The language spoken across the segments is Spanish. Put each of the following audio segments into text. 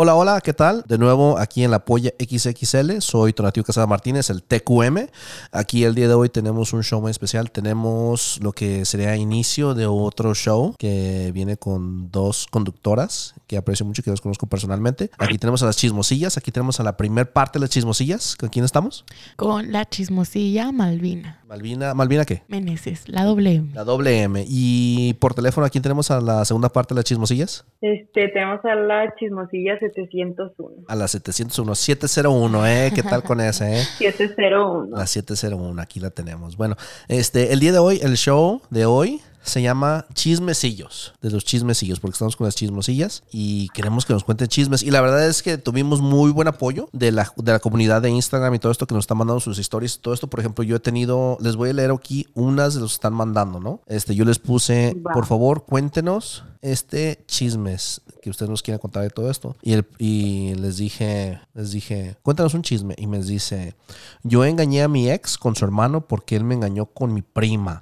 Hola, hola, ¿qué tal? De nuevo aquí en la Polla XXL, soy Tonatiuh Casada Martínez, el TQM. Aquí el día de hoy tenemos un show muy especial, tenemos lo que sería inicio de otro show que viene con dos conductoras que aprecio mucho y que los conozco personalmente. Aquí tenemos a las chismosillas, aquí tenemos a la primer parte de las chismosillas. ¿Con quién estamos? Con la chismosilla Malvina. Malvina, ¿Malvina qué? Meneses, la doble M. La doble M. Y por teléfono, ¿a quién tenemos a la segunda parte de las chismosillas? Este, tenemos a la chismosilla 701. A la 701, 701, ¿eh? ¿Qué tal con ese, eh? 701. La 701, aquí la tenemos. Bueno, este, el día de hoy, el show de hoy se llama Chismecillos, de los chismecillos, porque estamos con las chismosillas y queremos que nos cuenten chismes. Y la verdad es que tuvimos muy buen apoyo de la, de la comunidad de Instagram y todo esto que nos están mandando sus historias. Todo esto, por ejemplo, yo he tenido, les voy a leer aquí unas de los que están mandando, ¿no? Este, yo les puse, por favor, cuéntenos este chismes que ustedes nos quieren contar de todo esto. Y, el, y les dije, les dije, cuéntanos un chisme. Y me dice, yo engañé a mi ex con su hermano porque él me engañó con mi prima.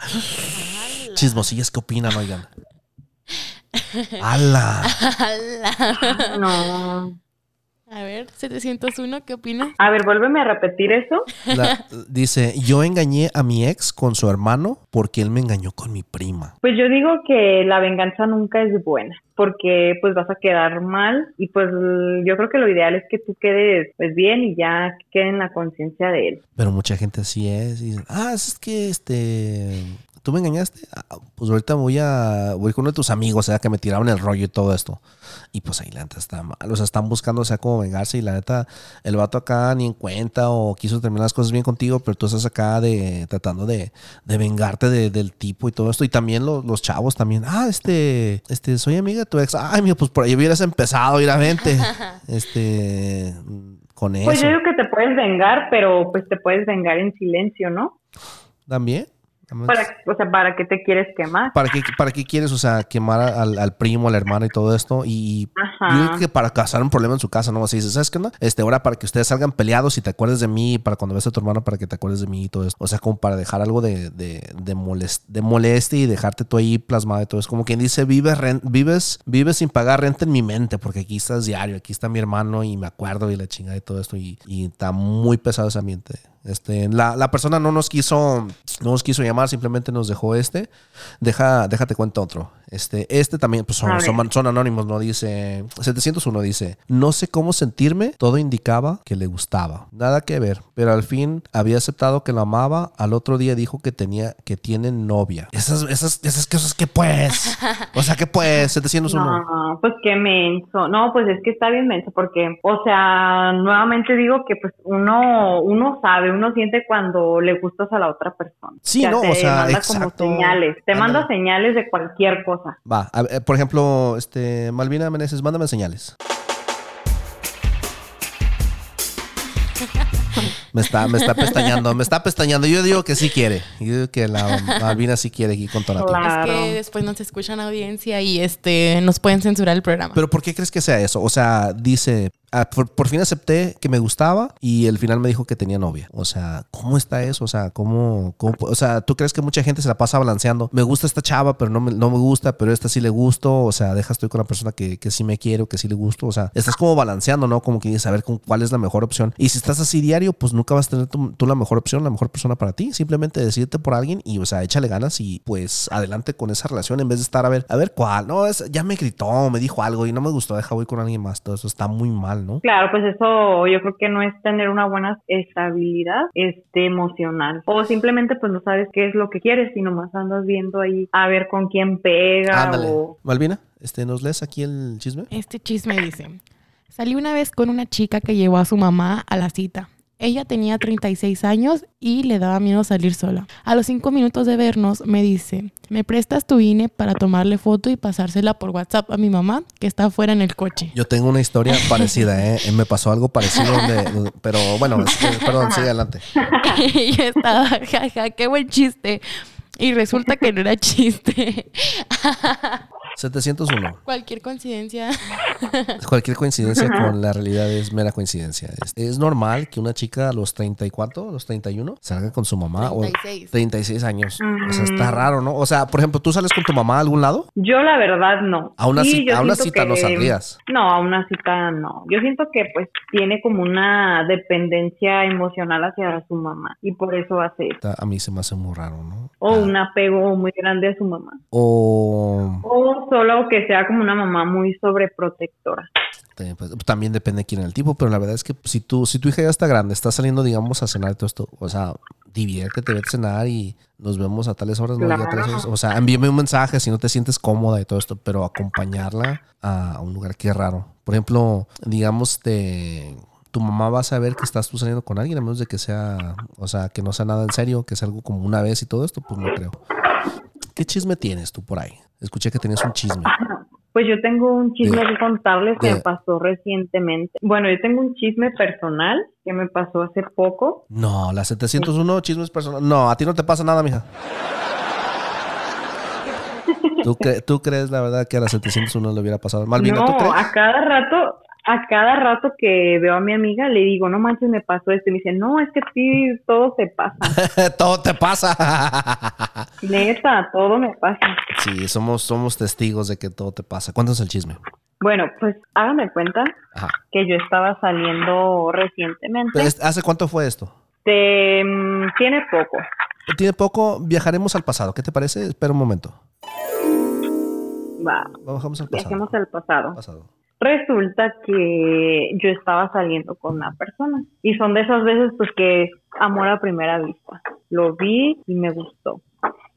Chismosillas, ¿qué opinan, oigan? ¡Hala! No. A ver, 701, ¿qué opinas? A ver, vuélveme a repetir eso. La- dice, yo engañé a mi ex con su hermano porque él me engañó con mi prima. Pues yo digo que la venganza nunca es buena, porque pues vas a quedar mal y pues yo creo que lo ideal es que tú quedes pues bien y ya quede en la conciencia de él. Pero mucha gente así es. Y dicen, ah, es que este. ¿Tú me engañaste? Ah, pues ahorita voy a. Voy con uno de tus amigos, o sea, que me tiraron el rollo y todo esto. Y pues ahí la neta está mal. O sea, están buscando, o sea, cómo vengarse. Y la neta, el vato acá ni en cuenta o quiso terminar las cosas bien contigo, pero tú estás acá de tratando de, de vengarte de- del tipo y todo esto. Y también los, los chavos también. Ah, este, este, soy amiga de tu ex. Ay, mira, pues por ahí hubieras empezado, ir a vente. Este, con eso. Pues yo digo que te puedes vengar, pero pues te puedes vengar en silencio, ¿no? También. Para, o sea, ¿para qué te quieres quemar? ¿Para qué, ¿Para qué quieres, o sea, quemar al, al primo, al hermano y todo esto? Y Ajá. yo digo que para causar un problema en su casa, ¿no? Así dices, ¿sabes qué no? Este, ahora para que ustedes salgan peleados y te acuerdes de mí, para cuando ves a tu hermano, para que te acuerdes de mí y todo esto. O sea, como para dejar algo de, de, de, molest- de molestia y dejarte tú ahí plasmado y todo. Es como quien dice, vives, ren- vives, vives sin pagar renta en mi mente, porque aquí estás diario, aquí está mi hermano y me acuerdo y la chingada y todo esto. Y, y está muy pesado ese ambiente. Este, la, la persona no nos quiso, no nos quiso llamar, simplemente nos dejó este. Deja, déjate cuenta otro. Este, este también, pues son, son, son anónimos, ¿no? Dice, 701 dice, no sé cómo sentirme, todo indicaba que le gustaba. Nada que ver, pero al fin había aceptado que la amaba, al otro día dijo que tenía, que tiene novia. Esas, esas, esas cosas que pues, o sea que pues, 701. No, pues qué menso. No, pues es que está bien menso porque, o sea, nuevamente digo que pues uno, uno sabe, uno siente cuando le gustas a la otra persona. Sí, Ya no, te o sea, manda exacto. como señales, te manda señales de cualquier cosa. Va, a ver, por ejemplo, este, Malvina Meneses, mándame señales. Me está, me está pestañando, me está pestañando. Yo digo que sí quiere. Yo digo que la Malvina sí quiere aquí con Tonati. Claro. Es que después nos escuchan audiencia y este nos pueden censurar el programa. Pero ¿por qué crees que sea eso? O sea, dice, ah, por, fin acepté que me gustaba y el final me dijo que tenía novia. O sea, ¿cómo está eso? O sea, ¿cómo, cómo- o sea, ¿tú crees que mucha gente se la pasa balanceando? Me gusta esta chava, pero no me, no me gusta, pero esta sí le gusto. O sea, deja estoy con la persona que, que sí me quiero, que sí le gusto. O sea, estás como balanceando, ¿no? Como que dices, a ver con cuál es la mejor opción. Y si estás así diario, pues nunca vas a tener tú, tú la mejor opción, la mejor persona para ti. Simplemente decidirte por alguien y, o sea, échale ganas y pues adelante con esa relación en vez de estar a ver, a ver cuál. No, es, ya me gritó, me dijo algo y no me gustó, deja voy con alguien más. Todo eso está muy mal, ¿no? Claro, pues eso yo creo que no es tener una buena estabilidad este, emocional. O simplemente pues no sabes qué es lo que quieres y nomás andas viendo ahí a ver con quién pega Ándale. o... Malvina, este, ¿nos lees aquí el chisme? Este chisme dice, salí una vez con una chica que llevó a su mamá a la cita. Ella tenía 36 años y le daba miedo salir sola. A los cinco minutos de vernos me dice, ¿me prestas tu INE para tomarle foto y pasársela por WhatsApp a mi mamá que está afuera en el coche? Yo tengo una historia parecida, ¿eh? Me pasó algo parecido, donde- pero bueno, perdón, sigue adelante. y yo estaba, jaja, qué buen chiste. Y resulta que no era chiste. 701. Cualquier coincidencia. Cualquier coincidencia con la realidad es mera coincidencia. Es, es normal que una chica a los 30 y cuánto, a los 31, salga con su mamá 36. o 36 años. O sea, está raro, ¿no? O sea, por ejemplo, ¿tú sales con tu mamá a algún lado? Yo la verdad no. A una, Sí, cita, a una no saldrías. No, a una cita no. Yo siento que pues tiene como una dependencia emocional hacia su mamá y por eso hace eso. A mí se me hace muy raro, ¿no? O Ah, un apego muy grande a su mamá. O O solo que sea como una mamá muy sobreprotectora. eh, pues, también depende de quién es el tipo, pero la verdad es que si tú, si tu hija ya está grande, está saliendo, digamos, a cenar y todo esto, o sea, diviértete, vete a cenar y nos vemos a tales horas, a tales horas. O sea, envíame un mensaje si no te sientes cómoda y todo esto, pero acompañarla a un lugar que es raro. Por ejemplo, digamos, te, tu mamá va a saber que estás tú saliendo con alguien, a menos de que sea, o sea, que no sea nada en serio, que sea algo como una vez y todo esto, pues no creo. ¿Qué chisme tienes tú por ahí? Escuché que tenías un chisme. Pues yo tengo un chisme De- que contarles que de- me pasó recientemente. Bueno, yo tengo un chisme personal que me pasó hace poco. No, la 701 chismes personales. No, a ti no te pasa nada, mija. ¿Tú, cre- tú crees la verdad que a la 701 le hubiera pasado? ¿tú no, crees? a cada rato, a cada rato que veo a mi amiga le digo, no manches, me pasó esto. Y me dice, no, es que a ti todo te pasa. Todo te pasa. Neta, todo me pasa. sí, somos, somos testigos de que todo te pasa. ¿Cuánto es el chisme? Bueno, pues háganme cuenta Ajá. que yo estaba saliendo recientemente. ¿Hace cuánto fue esto? Mm, tiene poco. Tiene poco, viajaremos al pasado. ¿Qué te parece? Espera un momento. Va, Bajamos al pasado. viajemos al pasado. pasado. Resulta que yo estaba saliendo con una persona y son de esas veces pues que amor a primera vista. Lo vi y me gustó.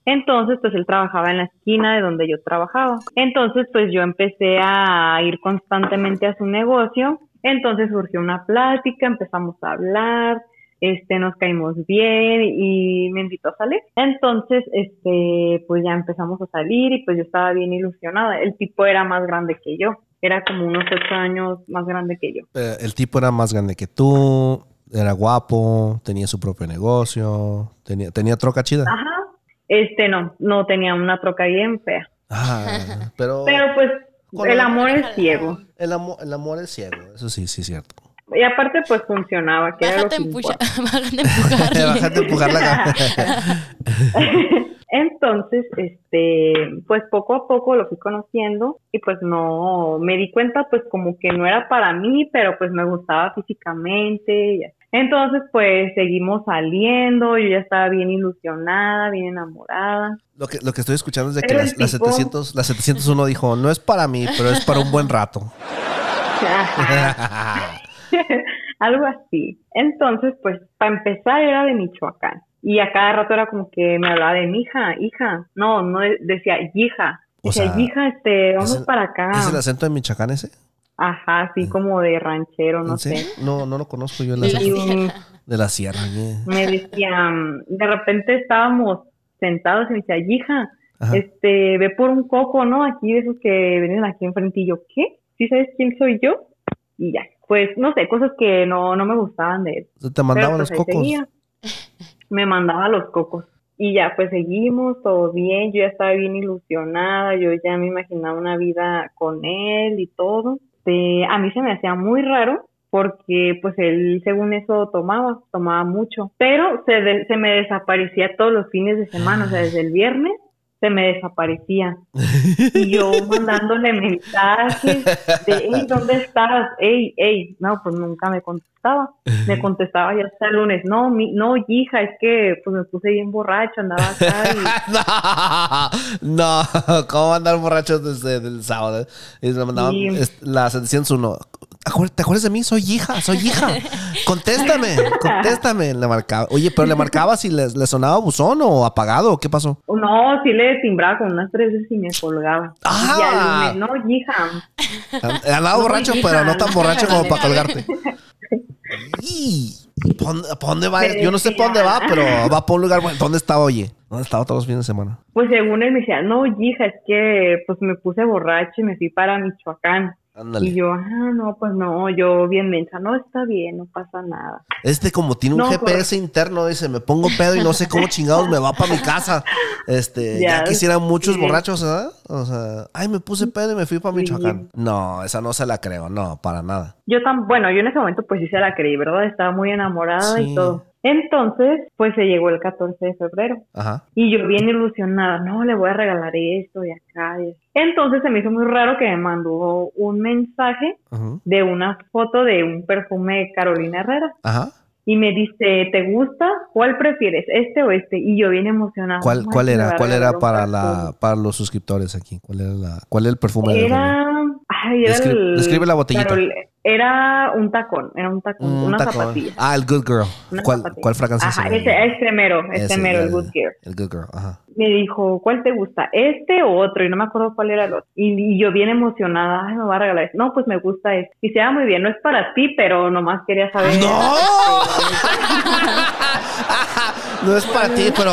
Entonces, pues él trabajaba en la esquina de donde yo trabajaba. Entonces, pues yo empecé a ir constantemente a su negocio. Entonces surgió una plática, empezamos a hablar, este, nos caímos bien y me invitó a salir. Entonces, este, pues ya empezamos a salir y pues yo estaba bien ilusionada. El tipo era más grande que yo, era como unos ocho años más grande que yo. Eh, el tipo era más grande que tú, era guapo, tenía su propio negocio, tenía, tenía troca chida. Ajá. Este, no, no tenía una troca bien fea. Ah, pero Pero pues el amor es ciego. el, amor, el amor es ciego, eso sí, sí es cierto. Y aparte pues funcionaba, que era lo Bájate que empujar. Bájate empujar la. Entonces, este, pues poco a poco lo fui conociendo y pues no, me di cuenta pues como que no era para mí, pero pues me gustaba físicamente. y así. Entonces, pues seguimos saliendo, yo ya estaba bien ilusionada, bien enamorada. Lo que, lo que estoy escuchando es de que Pero la, el la tipo- 700, la 701 dijo, no es para mí, pero es para un buen rato. Algo así. Entonces, pues, para empezar era de Michoacán. Y a cada rato era como que me hablaba de mi hija, hija. No, no de- decía hija. O Decía, sea, hija, este, vamos el- para acá. ¿Es el acento de Michoacán ese? Ajá, así como de ranchero, no ¿En sé. No, no lo conozco yo el De la de la sierra. yeah. me decía, mm, de repente estábamos sentados y me decía, hija, Ajá. este, ve por un coco, ¿no? Aquí de esos que vienen aquí enfrente. Y yo, ¿qué? ¿Sí sabes quién soy yo? Y ya, pues, no sé, cosas que no, no me gustaban de él. Te mandaba Pero, los pues, ahí cocos. seguía. Me mandaba los cocos. Y ya, pues seguimos, todo bien. Yo ya estaba bien ilusionada. Yo ya me imaginaba una vida con él y todo. A mí se me hacía muy raro porque, pues, él, según eso, tomaba, tomaba mucho. Pero se, se me desaparecía todos los fines de semana. O sea, desde el viernes se me desaparecía. Y yo mandándole mensajes de, hey, ¿dónde estás? Ey, ey. No, pues nunca me contestaba. Me contestaba ya hasta el lunes. No, mi, no, hija, es que pues me puse bien borracho, andaba acá y... no, no, ¿cómo andar borrachos desde el sábado? Y le mandaban Sí. la 701. "Acuérdate- ¿Te acuerdas de mí? Soy hija, soy hija. Contéstame, contéstame. Le marcaba. Oye, pero le marcaba si le, le sonaba buzón o apagado. ¿Qué pasó? No, sí le timbraba con unas tres veces y me colgaba. Ah. No, hija. Andaba No, borracho, hija. pero no tan borracho como para colgarte. ¿Y ¿Para dónde va? Yo no sé para dónde va, pero va para un lugar. bueno. ¿Dónde estaba, oye? ¿Dónde estaba todos los fines de semana? Pues según él me decía, no, hija, es que pues me puse borracho y me fui para Michoacán. Ándale. Y yo, ah, no, pues no, yo bien mensa, no, está bien, no pasa nada. Este como tiene un No, GPS interno, dice, me pongo pedo y no sé cómo chingados me va para mi casa. Este, ya, Ya quisieran muchos borrachos, ¿verdad? O sea, ay, me puse pedo y me fui para Sí. Michoacán. No, esa no se la creo, no, para nada. Yo tan, bueno, yo en ese momento pues sí se la creí, ¿verdad? Estaba muy enamorada Sí. y todo. Entonces, pues se llegó el 14 de febrero. Ajá. Y yo bien ilusionada, no, le voy a regalar esto y acá. y- Entonces se me hizo muy raro que me mandó un mensaje Ajá. de una foto de un perfume de Carolina Herrera. Ajá. Y me dice, ¿te gusta? ¿Cuál prefieres? ¿Este o este? Y yo bien emocionada. ¿Cuál, "Ay, cuál era? ¿Cuál era para perfume". la para los suscriptores aquí? ¿Cuál era la cuál era el perfume de Era, ay, era el- describe la botellita. Carol- era un tacón, era un tacón, Un una tacón. zapatilla. Ah, el Good Girl. Una ¿Cuál, zapatilla. ¿Cuál fragancia Ajá, ese, este mero, este Ese, mero, ya, el. Good Gear. El Good Girl, ajá. Me dijo, ¿cuál te gusta? ¿Este o otro? Y no me acuerdo cuál era el otro. Y, y yo bien emocionada, ay, me va a regalar este. No, pues me gusta este. Y se va muy bien, no es para ti, pero nomás quería saber. ¡No! no es para ti, pero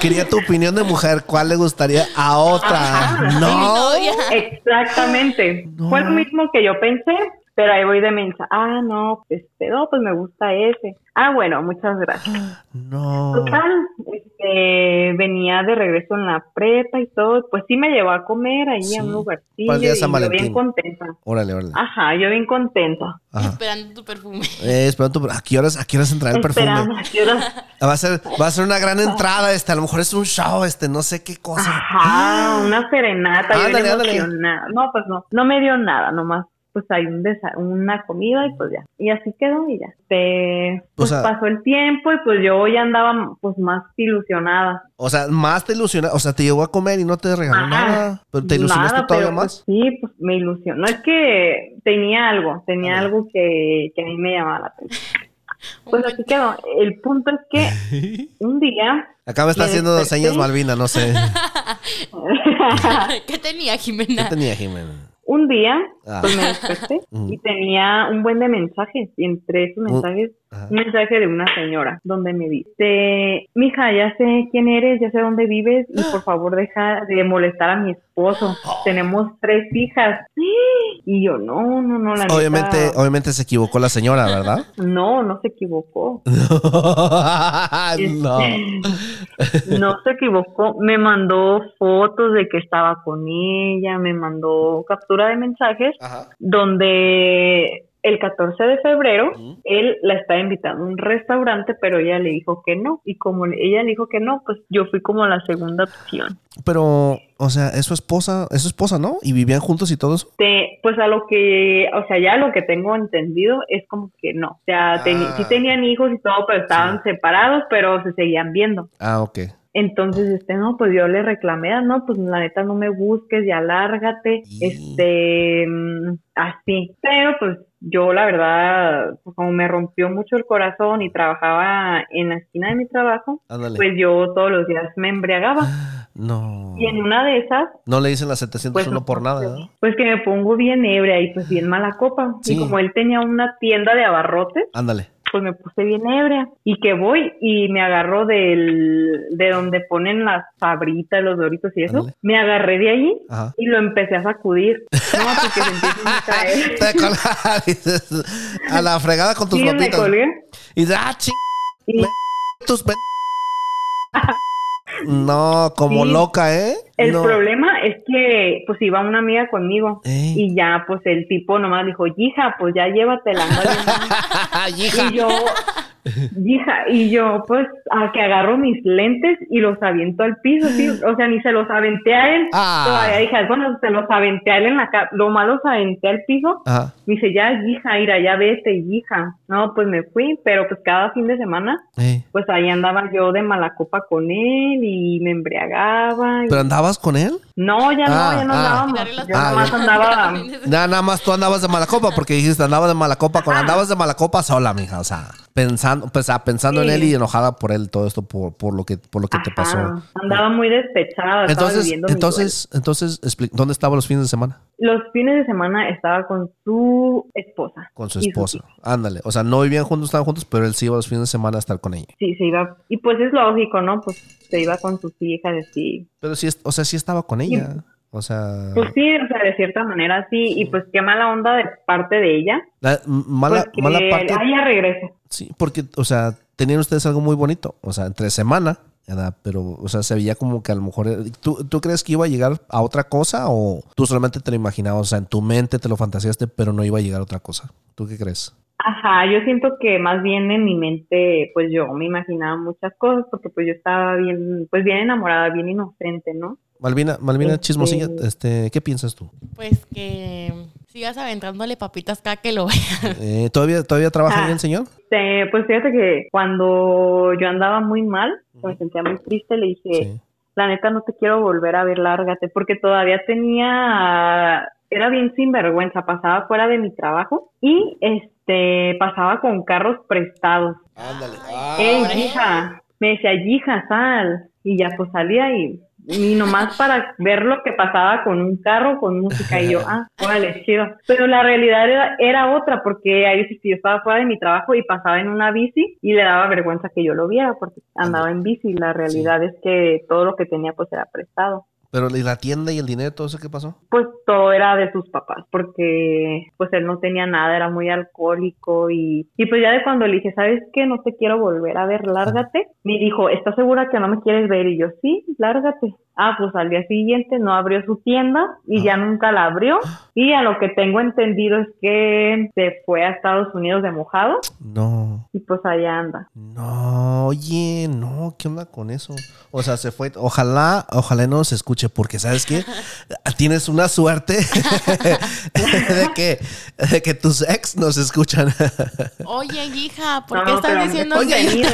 quería tu opinión de mujer. ¿Cuál le gustaría a otra? Ajá, No. Exactamente. No. Fue lo mismo que yo pensé, pero ahí voy de mensa. Ah, no, este, no, pues me gusta ese. Ah, bueno, muchas gracias. No. Total, este, venía de regreso en la prepa y todo, pues sí me llevó a comer ahí Sí. a un lugarcillo y San yo bien contenta. Órale, órale. Ajá, yo bien contenta. Ajá. Esperando tu perfume. Eh, esperando tu- ¿A qué horas, a qué horas entrará el Esperando, perfume? ¿a qué horas? Va a ser, va a ser una gran entrada, este, a lo mejor es un show, este, no sé qué cosa. Ajá, una serenata, yo Ándale, ándale. emocionada. No, pues no, no me dio nada, nomás pues hay un desa- una comida y pues ya. Y así quedó y ya. Este, pues sea- pasó el tiempo y pues yo ya andaba pues más ilusionada. O sea, más te o sea, te llevó a comer y no te regaló Ajá. nada. Pero te ilusionaste Nada, todavía pero, más. pues, sí, pues me ilusionó. Es que tenía algo, tenía Ándale. algo que, que a mí me llamaba la atención. Pues así quedó. El punto es que un día Acá me está haciendo desperté. señas Malvina, no sé. ¿Qué tenía ¿Qué Jimena? tenía Jimena? Un día Ah. pues me desperté y tenía un buen de mensajes y entre esos Uh, mensajes Ajá. un mensaje de una señora donde me dice mija ya sé quién eres ya sé dónde vives y por favor deja de molestar a mi esposo tenemos tres hijas y yo no no no la neta, Obviamente, obviamente se equivocó la señora, ¿verdad? no no se equivocó no. no se equivocó me mandó fotos de que estaba con ella me mandó captura de mensajes Ajá. donde el 14 de febrero él la estaba invitando a un restaurante, pero ella le dijo que no. Y como ella le dijo que no, pues yo fui como la segunda opción. Pero, o sea, es su esposa, es su esposa, ¿no? Y vivían juntos y todo eso. Te- pues a lo que, o sea, ya lo que tengo entendido es como que no. O sea, Ah. sí tenían hijos y todo, pero estaban separados, pero se seguían viendo. Ah, ok. Entonces, este, no, pues yo le reclamé, "Ah, no, pues la neta no me busques, ya lárgate, este, mm, así. Pero pues yo la verdad, pues, como me rompió mucho el corazón y trabajaba en la esquina de mi trabajo, Ándale. pues yo todos los días me embriagaba. No. Y en una de esas, No le dicen las 701 pues, por nada, ¿verdad? pues que me pongo bien ebria y pues bien mala copa. Sí. Y como él tenía una tienda de abarrotes, Ándale. Pues me puse bien ebria y que voy y me agarro del de donde ponen las fabritas, los doritos y eso, me agarré de Ajá. y lo empecé a sacudir. No, porque se empiezan a caer. Te a la fregada con tus Sí, me colgué. Y dices, ah, ching, Y tus No, como Sí. loca, ¿eh? El no. problema es que pues iba una amiga conmigo y ya pues el tipo nomás dijo, hija, pues ya llévatela. no le más". Hija. Y yo, hija, y yo pues a que agarro mis lentes y los aviento al piso, sí, o sea, ni se los aventé a él. Ah. Todavía dije, bueno, se los aventé a él en la cara, lo malo los aventé al piso. Ajá. Me dice, ya, hija, ira, ya vete, hija. No, pues me fui, pero pues cada fin de semana, pues ahí andaba yo de mala copa con él y me embriagaba. y- ¿Pero andabas con él? No, ya Ah, no, ya no ah. andábamos. Yo Ah, nomás andaba... Nada, nada más tú andabas de mala copa porque dijiste andabas de mala copa. Cuando andabas de mala copa sola, mija. O sea, pensando, pues, ah, pensando en Sí. él y enojada por él, todo esto por, por lo que, por lo que te pasó. Andaba muy despechada, Entonces, entonces, entonces, ¿dónde estaba los fines de semana? Los fines de semana estaba con su esposa. Con su esposa. Ándale. O sea, no vivían juntos, estaban juntos, pero él sí iba los fines de semana a estar con ella. Sí, se iba. Y pues es lógico, ¿no? Pues se iba con sus hijas, así. Pero sí, es- o sea, sí estaba con ella. O sea, Pues sí, o sea, de cierta manera sí, y pues qué mala onda de parte de ella. la- mala, porque, mala parte. ah, ya regresa. Sí, porque, o sea, tenían ustedes algo muy bonito. O sea, entre semana, ¿verdad? Pero, o sea, se veía como que a lo mejor. ¿tú, ¿Tú crees que iba a llegar a otra cosa o tú solamente te lo imaginabas? O sea, en tu mente te lo fantaseaste, pero no iba a llegar a otra cosa. ¿Tú qué crees? Ajá, yo siento que más bien en mi mente, pues yo me imaginaba muchas cosas, porque pues yo estaba bien, pues bien enamorada, bien inocente, ¿no? Malvina, Malvina Este- Chismosilla, este, ¿qué piensas tú? Pues que sigas aventándole papitas cada que lo veas. Eh, ¿todavía, ¿Todavía trabaja Ah. bien, señor? Este, pues fíjate que cuando yo andaba muy mal, me sentía muy triste, le dije, Sí. la neta no te quiero volver a ver, lárgate, porque todavía tenía, era bien sinvergüenza, pasaba fuera de mi trabajo y este, pasaba con carros prestados. Ándale. Ey, Pobre. hija, me decía, hija, sal, y ya pues salía y, y nomás para ver lo que pasaba con un carro, con música, y yo, ah, órale, chido. Pero la realidad era, era otra, porque veces que yo estaba fuera de mi trabajo y pasaba en una bici y le daba vergüenza que yo lo viera, porque andaba en bici, la realidad es que todo lo que tenía pues era prestado. Pero ¿y la tienda y el dinero, todo eso qué pasó? Pues todo era de sus papás, porque pues él no tenía nada, era muy alcohólico y, y pues ya de cuando le dije, ¿sabes qué? No te quiero volver a ver, lárgate. Me dijo, ¿estás segura que no me quieres ver? Y yo, sí, lárgate. Ah, pues al día siguiente no abrió su tienda y ya nunca la abrió. Y a lo que tengo entendido es que se fue a Estados Unidos de mojado No. y pues allá anda. No, oye, no, ¿qué onda con eso? O sea, se fue. Ojalá, ojalá no se escuche, porque ¿sabes qué? Tienes una suerte de que, de que tus ex nos escuchan. Oye, hija, ¿por qué No, estás diciendo que-.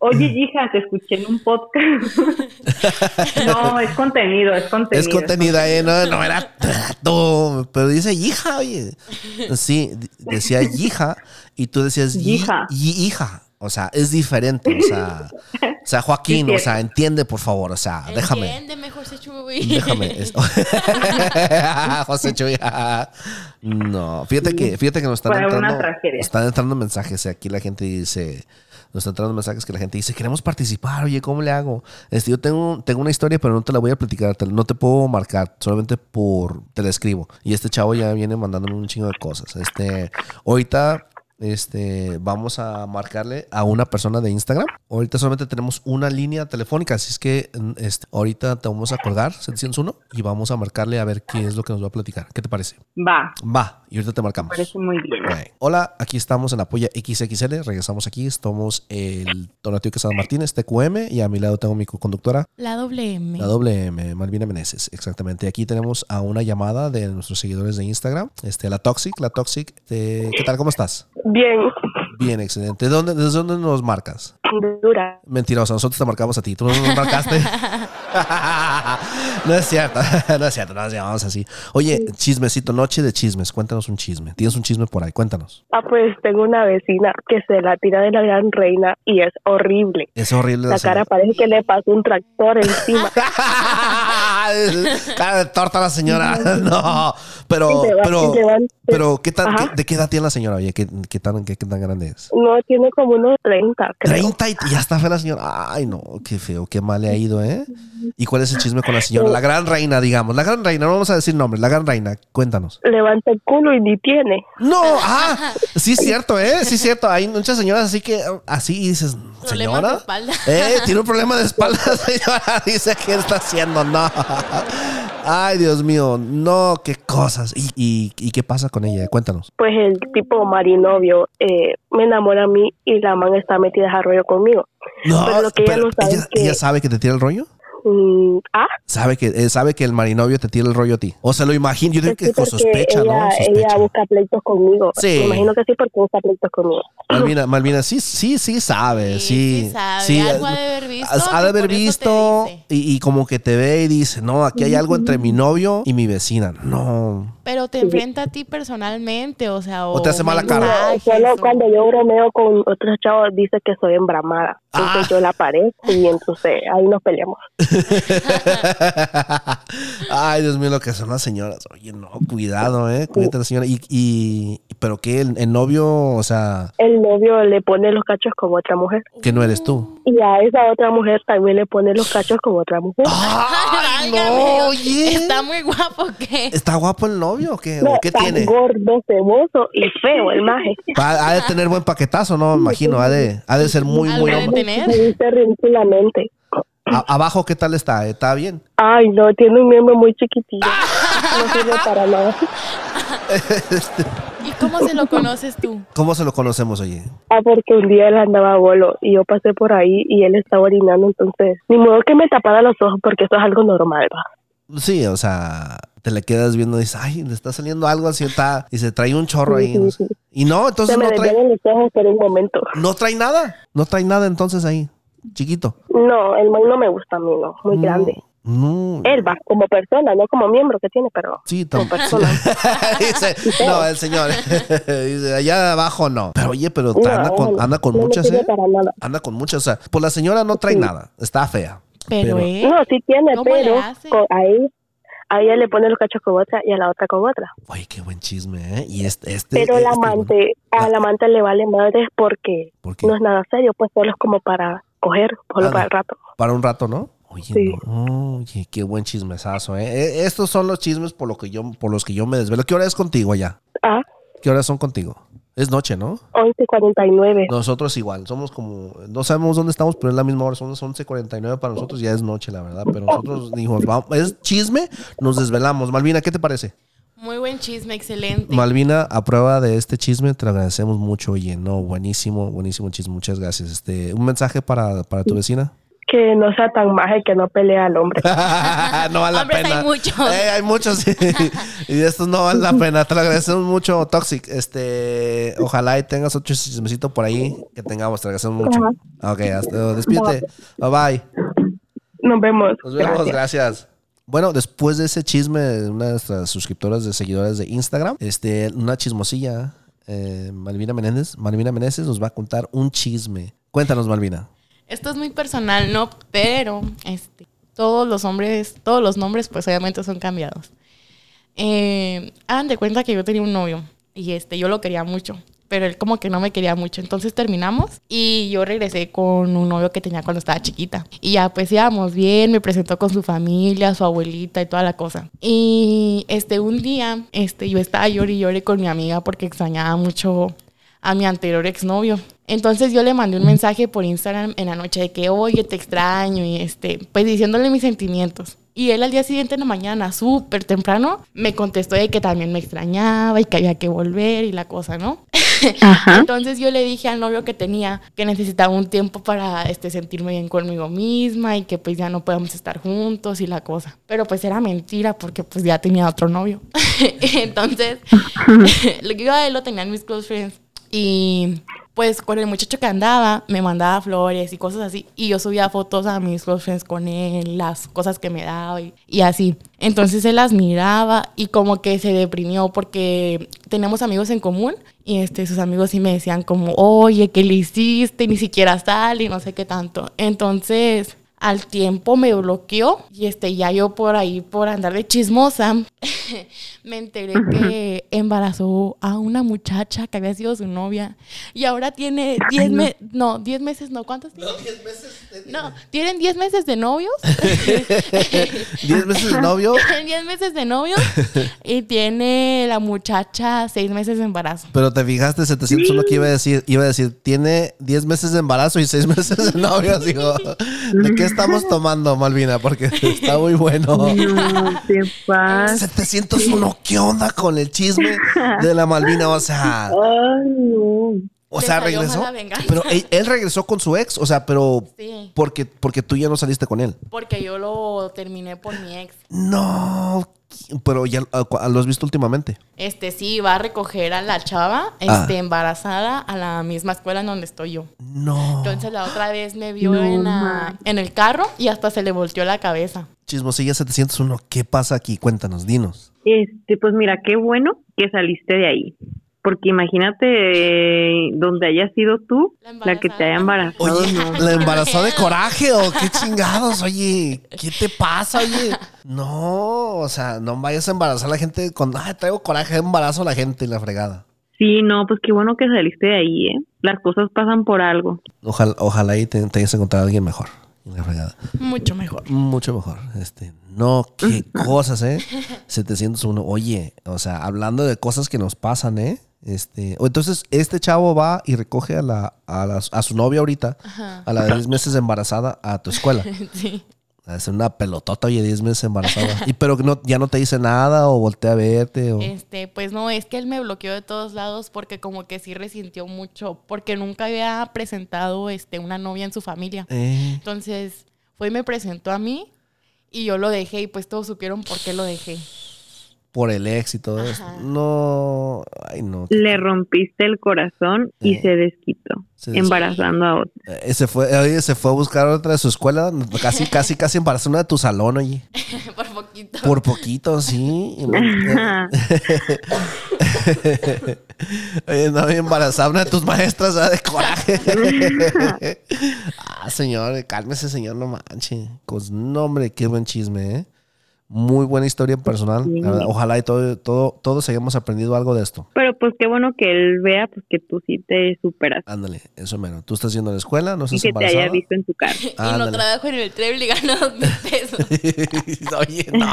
Oye, hija, te escuché en un podcast. no, es contenido, es contenido. es contenida, ¿eh? No, no era trato. Pero dice hija, oye. Sí, decía hija y tú decías Hija. hija. O sea, es diferente. O sea, o sea Joaquín, Sí, o sea, entiende, por favor. O sea, déjame. Entiéndeme, José Chuy. Déjame. José Chuy. No, fíjate que, fíjate que nos están Fue una entrando, tragedia. están entrando mensajes. Aquí la gente dice, nos están entrando mensajes que la gente dice, queremos participar. Oye, ¿cómo le hago? Este, yo tengo, tengo una historia, pero no te la voy a platicar. no te puedo marcar, solamente por, te la escribo. Y este chavo ya viene mandándome un chingo de cosas. Este, ahorita este, vamos a marcarle a una persona de Instagram. Ahorita solamente tenemos una línea telefónica, así es que mm, este, ahorita te vamos a colgar 701 y vamos a marcarle a ver qué es lo que nos va a platicar. ¿Qué te parece? Va, Va, y ahorita te marcamos. parece muy bien. Hola, aquí estamos en Apoya XXL. Regresamos aquí. Estamos el Donatio Quesada Martínez, TQM, y a mi lado tengo mi conductora, La doble M. la doble M, Malvina Meneses. Exactamente. Aquí tenemos a una llamada de nuestros seguidores de Instagram, este, la Toxic. La Toxic, eh, ¿qué tal? ¿Cómo estás? Bien, Bien, excelente. ¿De dónde, ¿Desde dónde nos marcas? Dura. Mentiroso, nosotros te marcamos a ti. ¿Tú no nos marcaste? no es cierto, no es cierto, no nos llamamos así. Oye, chismecito, noche de chismes. Cuéntanos un chisme. Tienes un chisme por ahí, cuéntanos. Ah, pues tengo una vecina que se la tira de la gran reina y es horrible. Es horrible. La cara parece que le pasó un tractor encima. cara de torta la señora. No, pero, pero, pero, ¿qué tan, qué- ¿de qué edad tiene la señora? Oye, ¿qué, qué tan, qué, qué tan grande es? No, tiene como unos 30, creo. 30 y ya está fea la señora. Ay, no, qué feo, qué mal le ha ido, ¿eh? ¿Y cuál es el chisme con la señora? La gran reina, digamos. La gran reina, no vamos a decir nombres. La gran reina, cuéntanos. Levanta el culo y ni tiene. No, ah, sí es cierto, ¿eh? Sí es cierto. Hay muchas señoras así que, así dices, señora. de espalda. Eh, tiene un problema de espalda, señora. Dice, ¿qué está haciendo? No. Ay, Dios mío, no, qué cosas. ¿Y, y, y qué pasa con ella? Cuéntanos. Pues el tipo marinovio eh, me enamora a mí y la man está metida a rollo conmigo. No, Pero lo que ella no sabe ella, es que- ella sabe que te tira el rollo. Mm, ah, Sabe que, eh, sabe que el marinovio te tira el rollo a ti. O se lo imagino. Yo digo sí, que con porque sospecha, ella, ¿no? ella busca pleitos conmigo. Sí. Me imagino que sí porque busca pleitos conmigo. Malvina, Malvina, sí, sí, sí sabe, sí. Sí, sí sabe. Algo ha de haber visto, Ha de y haber visto y, y como que te ve y dice, no, aquí hay algo entre mi novio y mi vecina. No. Pero te enfrenta a ti personalmente, o sea, o, O te hace mala cara. Solo cuando yo bromeo con otros chavos dice que soy embramada. Entonces yo la aparezco y entonces ahí nos peleamos. Ay, Dios mío, lo que son las señoras. Oye, no, cuidado, ¿eh? Cuídate la señora. Y, y ¿Pero qué? ¿El, el novio, o sea, El novio le pone los cachos con otra mujer. que no eres tú? Y a esa otra mujer también le pone los cachos con otra mujer. ¡Ay, no! Oye. Está muy guapo, ¿qué? ¿Está guapo el novio o qué? No, ¿O qué está tiene? gordo, ceboso y feo el maje. Ha, ha de tener buen paquetazo, ¿no? Me imagino. Ha de, ha de ser muy, muy hombre. Tener. Me dice ridículamente. A- abajo, ¿qué tal está? ¿Está bien? Ay, no, tiene un miembro muy chiquitito. No sirve para nada. ¿Y cómo se lo conoces tú? ¿Cómo se lo conocemos, oye? Ah, porque un día él andaba bolo y yo pasé por ahí y él estaba orinando, entonces ni modo que me tapara los ojos porque eso es algo normal, ¿va? Sí, o sea, te le quedas viendo y dices, ay, le está saliendo algo así, está, y se trae un chorro ahí. No sé. Y no, entonces Se me no trae, desviaron los ojos por un momento. no trae nada. No trae nada entonces ahí, chiquito. No, el man no me gusta a mí, no, muy No, grande. No. Él va como persona, no como miembro que tiene, pero Sí, como persona. Dice, no, el señor. Dice, allá abajo no. Pero oye, pero No, anda, con, anda con muchas, ¿eh? para nada. Anda con muchas. O sea, pues la señora no trae Sí. nada. Está fea. Pero, ¿eh? No, sí tiene, ¿Cómo le pero con- ahí a ella le pone los cachos con otra y a la otra con otra. Oye, qué buen chisme, ¿eh? Y este, este Pero la este, amante, a la amante le vale madres porque ¿Por no es nada serio, pues solo es como para coger, solo Ah, para el rato. Para un rato, ¿no? Oye, Sí. no. Oye, qué buen chismesazo, ¿eh? Eh, Estos son los chismes por, lo que yo, por los que yo me desvelo. ¿Qué hora es contigo allá? Ah, ¿Qué horas son contigo? Es noche, ¿no? 11.49. Nosotros igual, somos como, no sabemos dónde estamos, pero es la misma hora, son las 11.49 para nosotros, ya es noche, la verdad, pero nosotros dijimos, vamos, es chisme, nos desvelamos. Malvina, ¿qué te parece? Muy buen chisme, excelente. Malvina, a prueba de este chisme, te lo agradecemos mucho, oye, no, buenísimo, buenísimo chisme, muchas gracias. Este, un mensaje para, para tu vecina. Que no sea tan maja y que no pelea al hombre. no vale la pena. hay muchos. Eh, hay muchos, sí. y estos no valen la pena. Te lo agradecemos mucho, Toxic. Este, ojalá y tengas otro chismecito por ahí que tengamos. Te lo agradecemos mucho. Ok, hasta, despídete. Bye bye. Nos vemos. Nos vemos, Gracias. gracias. Bueno, después de ese chisme de una de nuestras suscriptoras de seguidores de Instagram, este, una chismosilla, eh, Malvina Menéndez, Malvina Menéndez nos va a contar un chisme. Cuéntanos, Malvina. Esto es muy personal, ¿no? Pero este, todos los hombres, todos los nombres, pues obviamente son cambiados. Eh, de cuenta que yo tenía un novio y este, yo lo quería mucho, pero él como que no me quería mucho. Entonces terminamos y yo regresé con un novio que tenía cuando estaba chiquita. Y ya pues íbamos bien, me presentó con su familia, su abuelita y toda la cosa. Y este, un día, este, yo estaba llorando y con mi amiga porque extrañaba mucho a mi anterior exnovio. Entonces yo le mandé un mensaje por Instagram en la noche de que, oye, te extraño y este, pues diciéndole mis sentimientos. Y él al día siguiente en la mañana, súper temprano, me contestó de que también me extrañaba y que había que volver y la cosa, ¿no? Ajá. Entonces yo le dije al novio que tenía que necesitaba un tiempo para este, sentirme bien conmigo misma y que pues ya no podíamos estar juntos y la cosa. Pero pues era mentira porque pues ya tenía otro novio. Entonces, lo que yo a él lo tenía en mis close friends. Y pues con el muchacho que andaba, me mandaba flores y cosas así. Y yo subía fotos a mis close con él, las cosas que me daba y, así. Entonces él las miraba y como que se deprimió porque tenemos amigos en común. Y este, sus amigos sí me decían como, oye, ¿qué le hiciste? Ni siquiera sale y no sé qué tanto. Entonces, al tiempo me bloqueó y este, ya yo por ahí, por andar de chismosa, me enteré que embarazó a una muchacha que había sido su novia y ahora tiene 10 meses, no, 10 meses, no, ¿cuántos tiene? No, 10 meses. No, tienen 10 meses de novios. ¿Diez meses de novio? Tienen 10 meses de novios y tiene la muchacha 6 meses de embarazo. Pero te fijaste, 701 que iba a decir, iba a decir, tiene 10 meses de embarazo y 6 meses de novio. Digo, ¿de qué estamos tomando, Malvina? Porque está muy bueno. No, ¿qué pasa? 701, ¿qué onda con el chisme de la Malvina? O sea, Ay, no. o sea, regresó. Pero él, él regresó con su ex, o sea, pero Sí, porque, porque tú ya no saliste con él. porque yo lo terminé por mi ex. No, pero ya ah, cu- lo has visto últimamente. Este sí, va a recoger a la chava Ah. este, embarazada a la misma escuela en donde estoy yo. No. Entonces la otra vez me vio No en, la- en el carro y hasta se le volteó la cabeza. Chismosilla 701, ¿qué pasa aquí? Cuéntanos, dinos. Este, pues mira, qué bueno que saliste de ahí. Porque imagínate eh, donde hayas sido tú, la, que te haya embarazado. Oye, no. ¿la embarazó de coraje o qué chingados? Oye, ¿qué te pasa, oye? No, o sea, no vayas a embarazar a la gente con, ay, traigo coraje, embarazo a la gente y la fregada. Sí, no, pues qué bueno que saliste de ahí, ¿eh? Las cosas pasan por algo. Ojalá, ojalá y te, te hayas encontrado a alguien mejor. La fregada. Mucho mejor. Mucho mejor. Este, no, qué cosas, ¿eh? 701. Oye, o sea, hablando de cosas que nos pasan, ¿eh? Este, o entonces este chavo va y recoge a la, a, la- a su novia ahorita, a la de 10 meses embarazada, a tu escuela. Sí. Es una pelotota, oye, 10 meses embarazada. Y pero no, ya no te dice nada o voltea a verte o... Este, pues no, es que él me bloqueó de todos lados porque como que sí resintió mucho, porque nunca había presentado este, una novia en su familia. Eh, Entonces, fue y me presentó a mí y yo lo dejé y pues todos supieron por qué lo dejé. Por el éxito. No, ay no. Le rompiste el corazón y Eh. se desquitó, Se desquitó. embarazando a otro. Eh, se fue, oye, se fue a buscar otra de su escuela, casi, casi, casi embarazó una de tu salón, oye. por poquito. Por poquito, sí. Oye, no, embarazada una de tus maestras ¿verdad? de coraje. ah, señor, cálmese, señor, no manche. Pues, no, hombre, qué buen chisme, ¿eh? Muy buena historia personal. Sí. la verdad. Ojalá y todo, todo, todos hayamos aprendido algo de esto. Pero pues qué bueno que él vea pues que tú sí te superas Ándale, eso menos. Tú estás yendo a la escuela, no y estás que te embarazada. haya visto en tu cara. y no trabajo en el treble y gano dos mil pesos. Oye, no.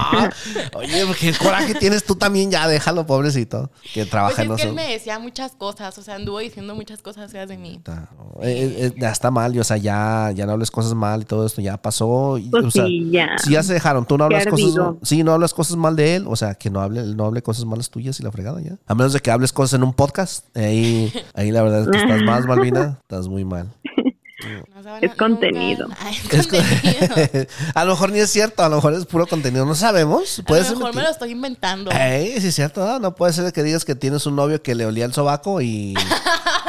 Oye, qué coraje tienes tú también, ya déjalo, pobrecito. Que Pues trabaja es en que él me decía muchas cosas, o sea, anduvo diciendo muchas cosas feas de mí. Está, eh, eh, ya está mal, y, o sea, ya, ya no hables cosas mal y todo esto ya pasó. y, Pues o sea, sí, ya. Si ya se dejaron, tú no hablas cosas, ardido. sí, no hablas cosas mal de él, o sea, que no hable, no hable cosas malas tuyas y la fregada ya. A menos de que hables cosas en un podcast, ahí, ahí la verdad es que estás más, Malvina, estás muy mal. No se a- Es contenido. nunca- Ay, es Es co- contenido. a lo mejor ni es cierto, a lo mejor es puro contenido, no sabemos. A Puede lo ser mejor me lo estoy inventando. Ey, sí es cierto, ¿no? No puede ser que digas que tienes un novio que le olía el sobaco y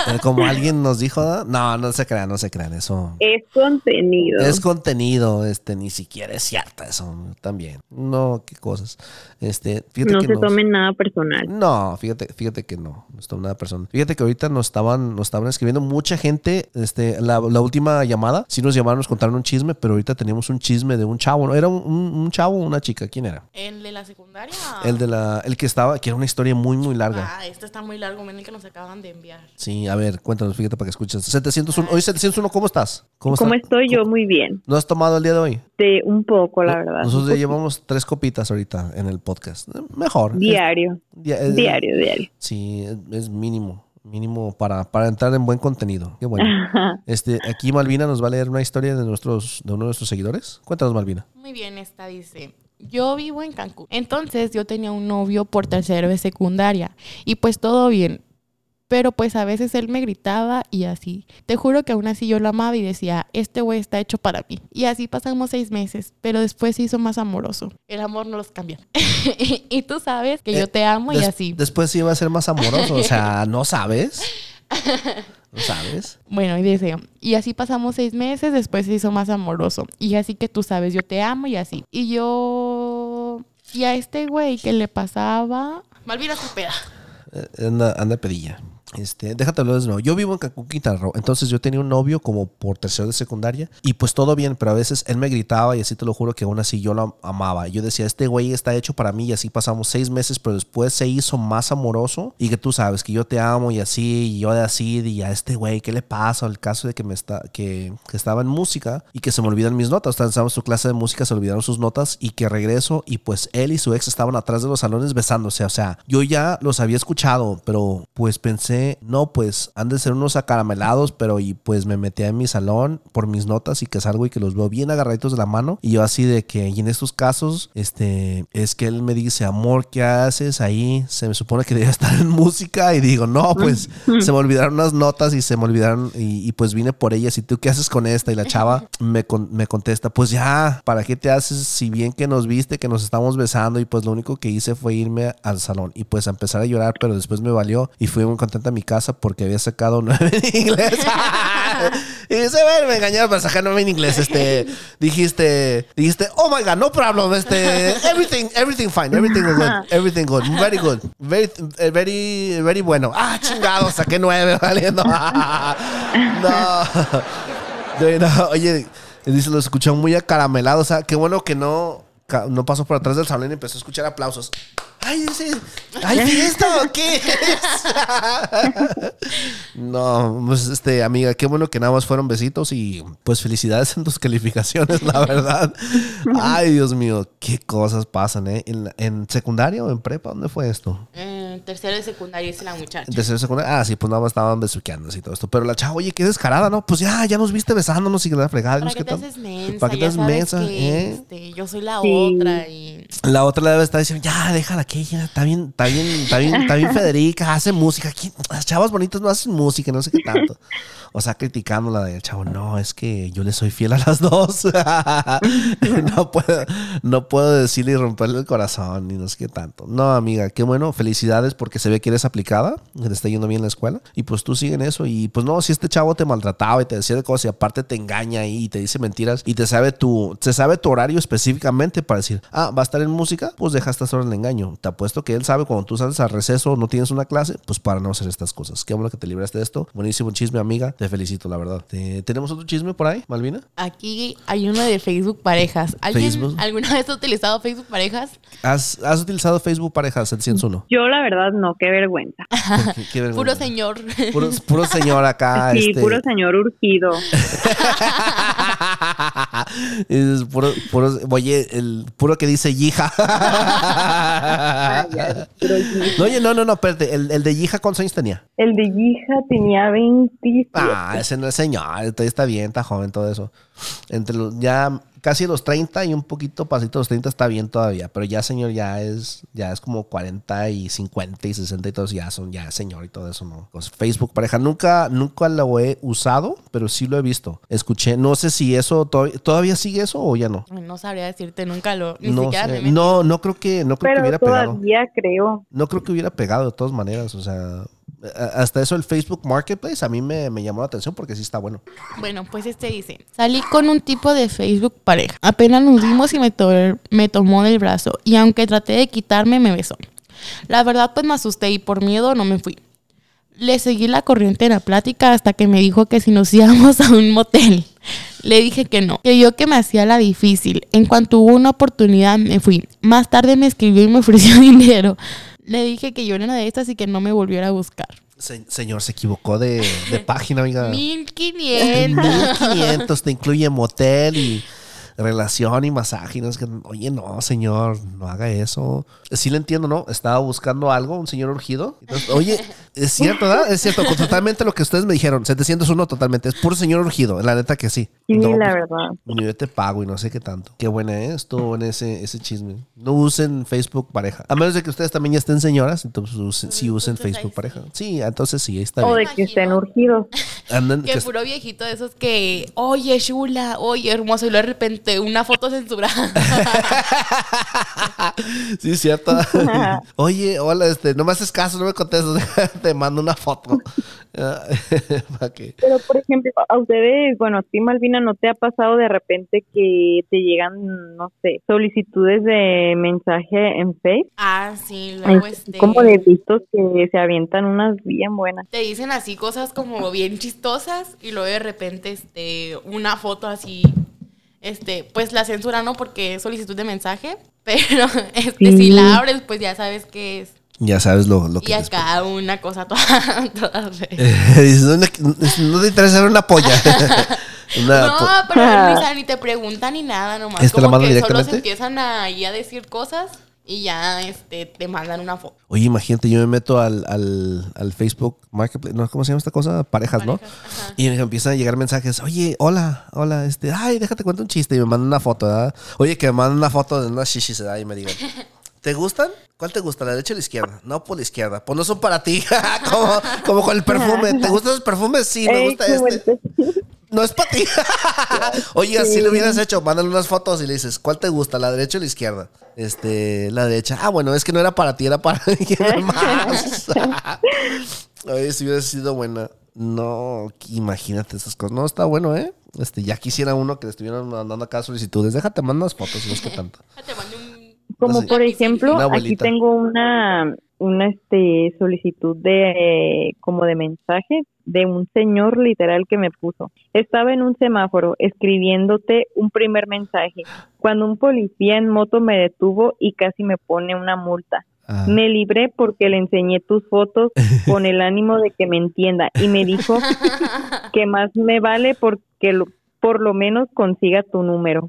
eh, como alguien nos dijo, ¿no? no, no se crean, no se crean, eso Es contenido. es contenido, este, ni siquiera es cierto eso también. No, qué cosas. Este, fíjate no que se nos- tomen nada personal. no, fíjate, fíjate que no, no está una persona. Fíjate que ahorita nos estaban, nos estaban escribiendo mucha gente, este, la, la última llamada, sí nos llamaron, nos contaron un chisme, pero ahorita teníamos un chisme de un chavo, ¿no? Era un, un- un chavo o una chica, ¿quién era? ¿El de la secundaria? El de la, el que estaba, que era una historia muy, muy larga. Ah, este está muy largo, ven el que nos acaban de enviar. Sí, a ver, cuéntanos, fíjate para que escuches. 701, oye, 701, ¿cómo estás? ¿Cómo, ¿Cómo estás? estoy yo? Muy bien. ¿No has tomado el día de hoy? De un poco, la verdad. Nosotros ya llevamos tres copitas ahorita en el podcast. Mejor. Diario. Es- Diario, diario. Sí, es mínimo. Mínimo para, para entrar en buen contenido. Qué bueno. Este, aquí Malvina nos va a leer una historia de nuestros, de uno de nuestros seguidores. Cuéntanos, Malvina. Muy bien, esta dice. Yo vivo en Cancún. Entonces yo tenía un novio por tercero de secundaria. Y pues todo bien. Pero pues a veces él me gritaba y así. Te juro que aún así yo lo amaba y decía, este güey está hecho para mí. Y así pasamos seis meses, pero después se hizo más amoroso. El amor no los cambia. y, tú sabes que yo Eh, te amo y así. Después sí va a ser más amoroso. O sea, ¿no sabes? ¿No sabes? Bueno, y dice, y así pasamos seis meses, después se hizo más amoroso. Y así que tú sabes, yo te amo y así. Y yo... Y a este güey que le pasaba... Malvina su peda. Eh, Anda, anda pedilla. Este, déjate hablar de nuevo. Yo vivo en Cancún, Quintana Roo. Entonces yo tenía un novio como por tercero de secundaria. Y pues todo bien, pero a veces él me gritaba y así te lo juro que aún así yo lo amaba. Yo decía, este güey está hecho para mí y así pasamos seis meses, pero después se hizo más amoroso. Y que tú sabes que yo te amo y así, y yo de así, y a este güey, ¿qué le pasa? El caso de que me está, que, que estaba en música y que se me olvidan mis notas. Estábamos en su clase de música, se olvidaron sus notas y que regreso y pues él y su ex estaban atrás de los salones besándose. O sea, yo ya los había escuchado, pero pues pensé, no, pues han de ser unos acaramelados, pero y pues me metí en mi salón por mis notas y que salgo y que los veo bien agarraditos de la mano. Y yo así de que, y en estos casos, este, es que él me dice, amor, ¿qué haces ahí? Se me supone que debía estar en música y digo, no, pues se me olvidaron unas notas y se me olvidaron y, y, pues vine por ellas. ¿Y tú qué haces con esta? Y la chava me, con- me contesta, pues ya, ¿para qué te haces si bien que nos viste, que nos estamos besando? Y pues lo único que hice fue irme al salón y pues a empezar a llorar, pero después me valió y fui muy contenta a mi casa porque había sacado nueve en inglés. y dice, ven, me engañaron para sacar nueve en inglés. Este, dijiste, dijiste, oh my God, no problem. Este, everything, everything fine, everything good, everything good, very good, very, eh, very, very bueno. Ah, chingado, saqué nueve, valiendo. no. No, Oye, dice, lo escuchó muy acaramelado. O sea, qué bueno que no, no pasó por atrás del salón y empezó a escuchar aplausos. ¡Ay, dice! ¡Ay, fiesta! o ¿Qué es? no, pues, este, amiga, qué bueno que nada más fueron besitos y pues felicidades en tus calificaciones, la verdad. Ay, Dios mío, qué cosas pasan, ¿eh? ¿En, en secundaria o en prepa? ¿Dónde fue esto? Eh, tercero de secundaria dice la muchacha. En tercero de secundaria. Ah, sí, pues nada más estaban besuqueándose y todo esto. Pero la chava, oye, qué descarada, ¿no? Pues ya, ya nos viste besándonos y la fregada. y no ¿Para qué te haces mensa? ¿Para qué te haces mensa? ¿Eh? este, yo soy la Sí. otra y... La otra le debe estar diciendo, ya, déjala que ella, está bien, está bien, está bien, está bien Federica, hace música. ¿Quién- Las chavas bonitas no hacen música, no sé qué tanto. O sea, criticándola del chavo, no, es que yo le soy fiel a las dos. no, puedo, no puedo decirle y romperle el corazón, ni no sé qué tanto. No, amiga, qué bueno, felicidades porque se ve que eres aplicada, que te está yendo bien en la escuela. Y pues tú sigue en eso. Y pues no, si este chavo te maltrataba y te decía de cosas y aparte te engaña y te dice mentiras y te sabe tu, te sabe tu horario específicamente para decir, ah, va a estar en música, pues deja estas horas el engaño. Te apuesto que él sabe cuando tú sales al receso, no tienes una clase, pues para no hacer estas cosas. Qué bueno que te libraste de esto. Buenísimo chisme, amiga. Te felicito, la verdad. Te- ¿Tenemos otro chisme por ahí, Malvina? Aquí hay uno de Facebook Parejas. ¿Alguien Facebook. alguna vez ha utilizado Facebook Parejas? ¿Has, has utilizado Facebook Parejas 701? Yo la verdad no, qué vergüenza. Qué- qué vergüenza. Puro señor. Puro, puro señor acá. sí, este. puro señor urgido. Puro, puro, oye, el puro que dice yija. no, oye, no, no, no, espérate. El, el de yija, ¿cuántos años tenía? El de hija tenía 27. Ah, ese no es señor. todavía Está bien, está joven, todo eso. Entre los, ya casi los 30 y un poquito pasito los 30 está bien todavía. Pero ya señor ya es, ya es como 40 y 50 y 60 y todos ya son ya señor y todo eso, ¿no? Pues Facebook pareja. Nunca, nunca lo he usado, pero sí lo he visto. Escuché, no sé si eso todavía, todavía sigue eso o ya no. No sabría decirte, nunca lo... Ni no, siquiera sé. no, no creo que, no creo que hubiera pegado. todavía creo. No creo que hubiera pegado de todas maneras. O sea, hasta eso el Facebook Marketplace a mí me, me llamó la atención porque sí está bueno. Bueno, pues este dice, salí con un tipo de Facebook pareja. Apenas nos vimos y me, to- me tomó del brazo y aunque traté de quitarme, me besó. La verdad pues me asusté y por miedo no me fui. Le seguí la corriente de la plática hasta que me dijo que si nos íbamos a un motel. Le dije que no, que yo que me hacía la difícil. En cuanto hubo una oportunidad me fui. Más tarde me escribió y me ofreció dinero. Le dije que yo era una de estas y que no me volviera a buscar. Se- señor, se equivocó de, de página, oiga. 1500. 1500 te incluye motel y relación y masaje. y no es que, oye, no, señor, no haga eso. Sí le entiendo, ¿no? Estaba buscando algo, un señor urgido. Entonces, oye, es cierto, ¿verdad? Es cierto, con totalmente lo que ustedes me dijeron. 701 totalmente. Es puro señor urgido. La neta que sí. Sí, No, la pues, verdad. Yo te pago y no sé qué tanto. Qué buena es. Estuvo en ese, ese chisme. No usen Facebook pareja. A menos de que ustedes también ya estén señoras, entonces usen- sí usen Entonces, Facebook pareja. Sí, entonces sí, ahí está O bien. de que estén urgidos. Andan- Que que- puro viejito de esos que, oye, chula, oye, hermoso, y luego de repente una foto censurada. sí, cierto. Oye, hola, este, no me haces caso, no me contestas. te mando una foto. ¿Para qué? Pero, por ejemplo, a ustedes, bueno, a ti, Malvina, ¿no te ha pasado de repente que te llegan, no sé, solicitudes de mensaje en Facebook? ah, sí, luego Es este. Como de vistos que se avientan unas bien buenas. Te dicen así cosas como bien chistosas y luego de repente este una foto así este pues la censura no porque es solicitud de mensaje pero este Sí. si la abres pues ya sabes qué es Ya sabes lo, lo que y te acá una cosa toda, toda. Dices, no, no te interesa una polla. Una No, po- pero Luisa, ni te preguntan ni nada, nomás ¿Este la como mandan que solo se empiezan a, ahí a decir cosas y ya este te mandan una foto. Oye, imagínate, yo me meto al, al, al Facebook Marketplace, ¿no? ¿cómo se llama esta cosa? Parejas, ¿no? Ajá. Y me empiezan a llegar mensajes, oye, hola, hola, este, ay, déjate cuento un chiste. Y me mandan una foto, ¿verdad? Oye, que me mandan una foto de una shishis, ¿verdad? Y me digan, ¿te gustan? ¿Cuál te gusta, la derecha o la izquierda? No, por la izquierda. Pues no son para ti. como, como con el perfume. ¿Te gustan los perfumes? Sí, me gusta este. No es para ti. Oye, así lo hubieras hecho. Mándale unas fotos y le dices, ¿cuál te gusta, la derecha o la izquierda? Este, la derecha. Ah, bueno, es que no era para ti, era para alguien más. Oye, si hubiera sido buena. No, imagínate esas cosas. No, está bueno, ¿eh? Este, ya quisiera uno que le estuvieran mandando acá solicitudes. Déjate, mandas fotos, no es que tanto. Mando. Como por ejemplo, aquí tengo una, una este, solicitud de eh, como de mensaje de un señor literal que me puso. Estaba en un semáforo escribiéndote un primer mensaje cuando un policía en moto me detuvo y casi me pone una multa. Ah. Me libré porque le enseñé tus fotos con el ánimo de que me entienda y me dijo que más me vale porque lo- por lo menos consiga tu número.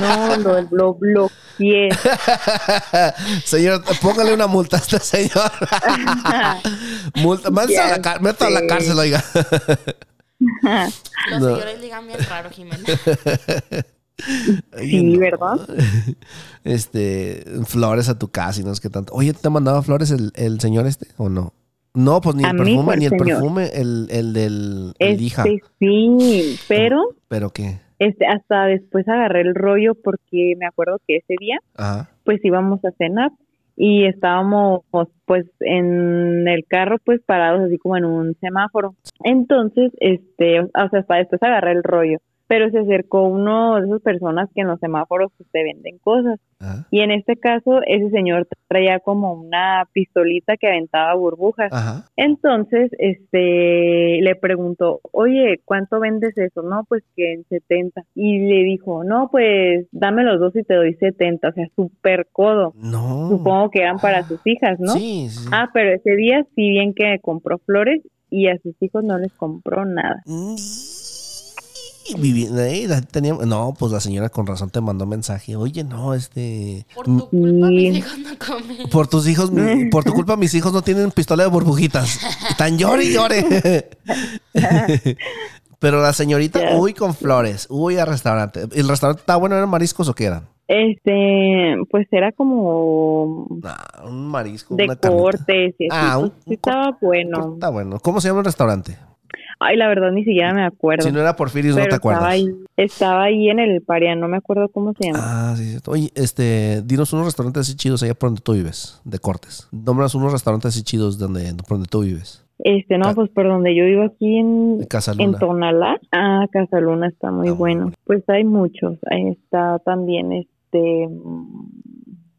No, lo, lo bloqueé. Señor, póngale una multa a este señor. multa, métalo a la, a la cárcel, oiga. Los No. señores ligan bien raro, Jimena. Sí, no. ¿verdad? Este, flores a tu casa y no es que tanto. Oye, ¿te mandaba flores el, el señor este o no? No, pues ni el mí, perfume, ¿cuál ni el señor? perfume, el, el del el hija. Este sí, pero ¿Pero qué? este hasta después agarré el rollo porque me acuerdo que ese día Ajá. pues íbamos a cenar y estábamos pues en el carro pues parados así como en un semáforo. Entonces, este, o sea, hasta después agarré el rollo, pero se acercó uno de esas personas que en los semáforos pues, te venden cosas. Ajá. Y en este caso, ese señor traía como una pistolita que aventaba burbujas. Ajá. Entonces, este, le preguntó, oye, ¿cuánto vendes eso? No, pues que en 70. Y le dijo, no, pues dame los dos y te doy 70. O sea, súper codo. No. Supongo que eran para sus hijas, ¿no? Sí, sí. Ah, pero ese día sí bien que compró flores y a sus hijos no les compró nada. Vivi- ahí la tenía- no, pues la señora con razón te mandó mensaje. Oye, no, este. Por tu culpa Sí. mis hijos no comen. Por tus hijos, mi- por tu culpa, mis hijos no tienen pistola de burbujitas. Están llore y llore. Pero la señorita, uy, con flores, uy, al restaurante. ¿El restaurante estaba bueno? ¿Eran mariscos o qué eran? Este, pues era como Ah, un marisco, de una cortes y así, Ah, un- pues, sí un estaba bueno. Está bueno. ¿Cómo se llama el restaurante? Ay, la verdad ni siquiera me acuerdo. Si no era Porfirios, no pero te acuerdas. estaba ahí, estaba ahí en el Paria, no me acuerdo cómo se llama. Ah, sí, cierto. Oye, este, dinos unos restaurantes así chidos allá por donde tú vives, de cortes. Nómbranos unos restaurantes así chidos donde, por donde tú vives. Este, no, pues por donde yo vivo aquí en, en. Tonalá. Ah, Casaluna está muy Ah, muy bueno. bueno. Pues hay muchos. Ahí está también este, mm,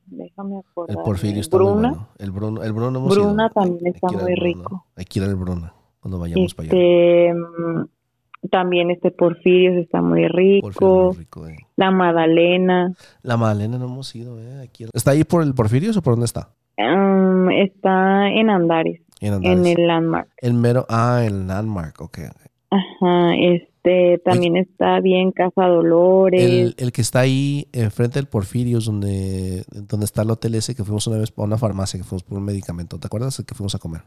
déjame acordar. El Porfirio está muy Bruna. bueno. El Bruno, el Bruno Bruna ido. también está muy rico. Hay que ir al Bruna cuando vayamos para allá. Este, mm, también este Porfirios está muy rico. Porfirio es muy rico, eh. La Magdalena. La Magdalena no hemos ido, eh. Aquí- ¿Está ahí por el Porfirios o por dónde está? mm, está en Andares, En en Andares. el Landmark. El mero, ah, el Landmark, ok. Ajá, este, también está bien Casa Dolores. El, el que está ahí enfrente del Porfirios, donde, donde está el hotel ese que fuimos una vez a una farmacia, que fuimos por un medicamento. ¿Te acuerdas? El que fuimos a comer.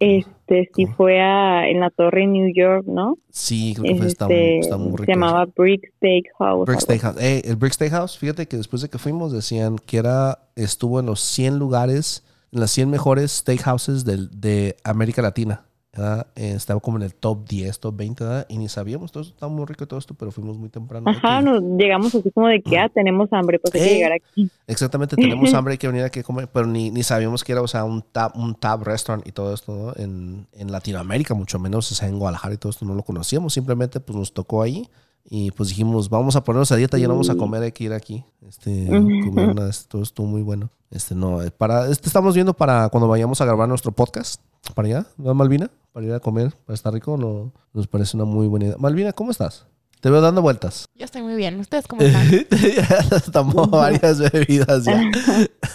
Este, sí ¿Cómo? fue a, en la torre en New York, ¿no? Sí, creo que fue, está, muy- Este, está muy rico. se llamaba Brick Steakhouse. Brick Steakhouse. Eh, el Brick Steakhouse, fíjate que después de que fuimos decían que era estuvo en los 100 lugares, en las 100 mejores steakhouses del- de América Latina. ¿Verdad? Eh, estaba como en el top 10, top 20, ¿verdad? y ni sabíamos, todo esto estaba muy rico todo esto, pero fuimos muy temprano. Ajá, nos llegamos así como de que, ah, tenemos hambre, pues hay Eh. que llegar aquí. Exactamente, tenemos hambre, hay que venir aquí a comer, pero ni, ni sabíamos que era, o sea, un tab, un tab restaurant y todo esto, ¿no? En, en Latinoamérica, mucho menos, o sea, en Guadalajara y todo esto no lo conocíamos, simplemente pues nos tocó ahí y pues dijimos, vamos a ponernos a dieta, ya no vamos a comer, hay que ir aquí, este, comer una, todo estuvo muy bueno. Este, no, eh, para, este estamos viendo para cuando vayamos a grabar nuestro podcast, para allá, ¿no, Malvina? Para ir a comer, para estar rico, no, nos parece una muy buena idea. Malvina, ¿cómo estás? Te veo dando vueltas. Yo estoy muy bien. ¿Ustedes cómo están? ya tomó varias bebidas ya.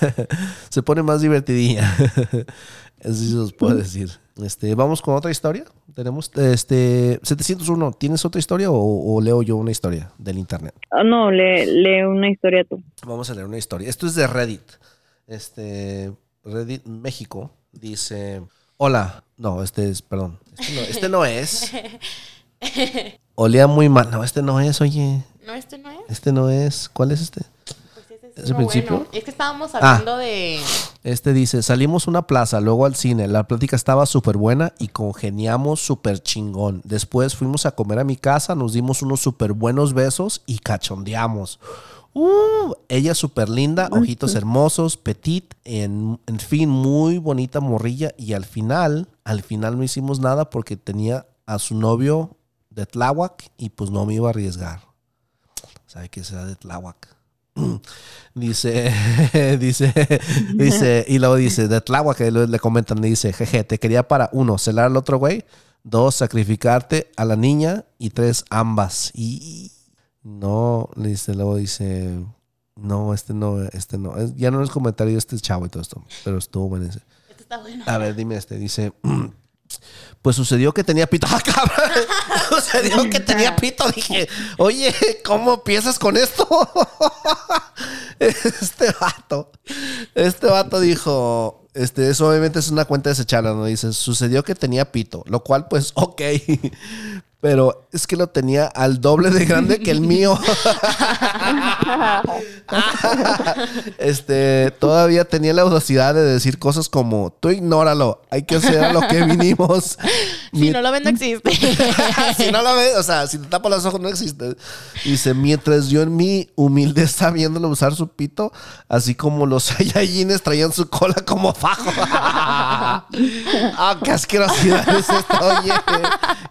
Se pone más divertidilla. Eso sí se os puedo decir. Este, vamos con otra historia. Tenemos este 701. ¿Tienes otra historia o, o leo yo una historia del internet? Ah, no, lee, lee una historia tú. Vamos a leer una historia. Esto es de Reddit. Este Reddit México dice, "Hola, no, este es, perdón, este no, este no es. Olía muy mal. No, este no es, oye. No, este no es. Este no es. ¿Cuál es este? Pues es ¿Es el principio? bueno. Es que estábamos Ah. hablando de. Este dice, salimos a una plaza, luego al cine, la plática estaba súper buena y congeniamos súper chingón. Después fuimos a comer a mi casa, nos dimos unos súper buenos besos y cachondeamos. Uh, ella súper linda, ojitos hermosos, petit, en, en fin, muy bonita morrilla. Y al final, al final no hicimos nada porque tenía a su novio de Tláhuac y pues no me iba a arriesgar. ¿Sabe qué será de Tláhuac? Dice, dice, dice, y luego dice, de Tláhuac, que le le comentan, dice, jeje, te quería para uno, celar al otro güey, dos, sacrificarte a la niña y tres, ambas. Y no, le dice, luego dice, no, este no, este no. Es- ya no es comentario este chavo y todo esto, pero estuvo bueno ese. Este está bueno. A ver, dime este, dice, pues sucedió que tenía pito. ¡Ah, cabrón! Sucedió que tenía pito. Dije, oye, ¿cómo empiezas con esto? Este vato, este vato dijo, este, eso obviamente es una cuenta desechable, ¿no? Dice, sucedió que tenía pito, lo cual pues, ok, pero es que lo tenía al doble de grande que el mío. este, todavía tenía la audacidad de decir cosas como, tú ignóralo, hay que hacer a lo que vinimos. Si Mi- no lo ven, no existe. si no lo ves, o sea, si te tapas los ojos no existe. Dice, mientras yo en mi humilde sabiéndolo usar su pito, así como los Saiyajines traían su cola como fajo. ah, qué asquerosidad es esto, oye.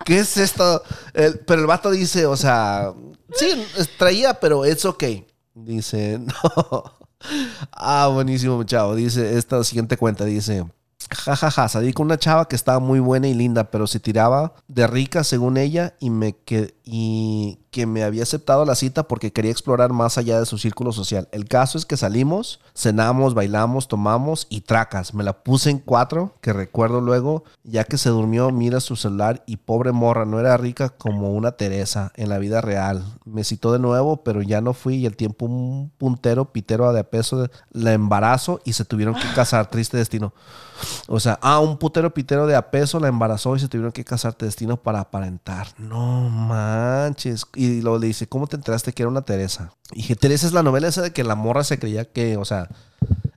¿Qué es esto? Pero el vato dice, o sea, sí, traía, pero es ok. Dice, no. Ah, buenísimo, chavo. Dice, esta siguiente cuenta dice, jajaja, salí con una chava que estaba muy buena y linda, pero se tiraba de rica según ella y me que y que me había aceptado la cita porque quería explorar más allá de su círculo social. El caso es que salimos, cenamos, bailamos, tomamos y tracas. Me la puse en cuatro, que recuerdo luego, ya que se durmió, mira su celular y pobre morra, no era rica como una Teresa en la vida real. Me citó de nuevo, pero ya no fui y el tiempo un puntero, pitero de a peso, la embarazo y se tuvieron que casar. Triste destino. O sea, ah, un putero pitero de a peso la embarazó y se tuvieron que casarte destino para aparentar. No manches. Luego le dice, ¿cómo te enteraste que era una Teresa? Y dije, Teresa es la novela esa de que la morra se creía que, o sea,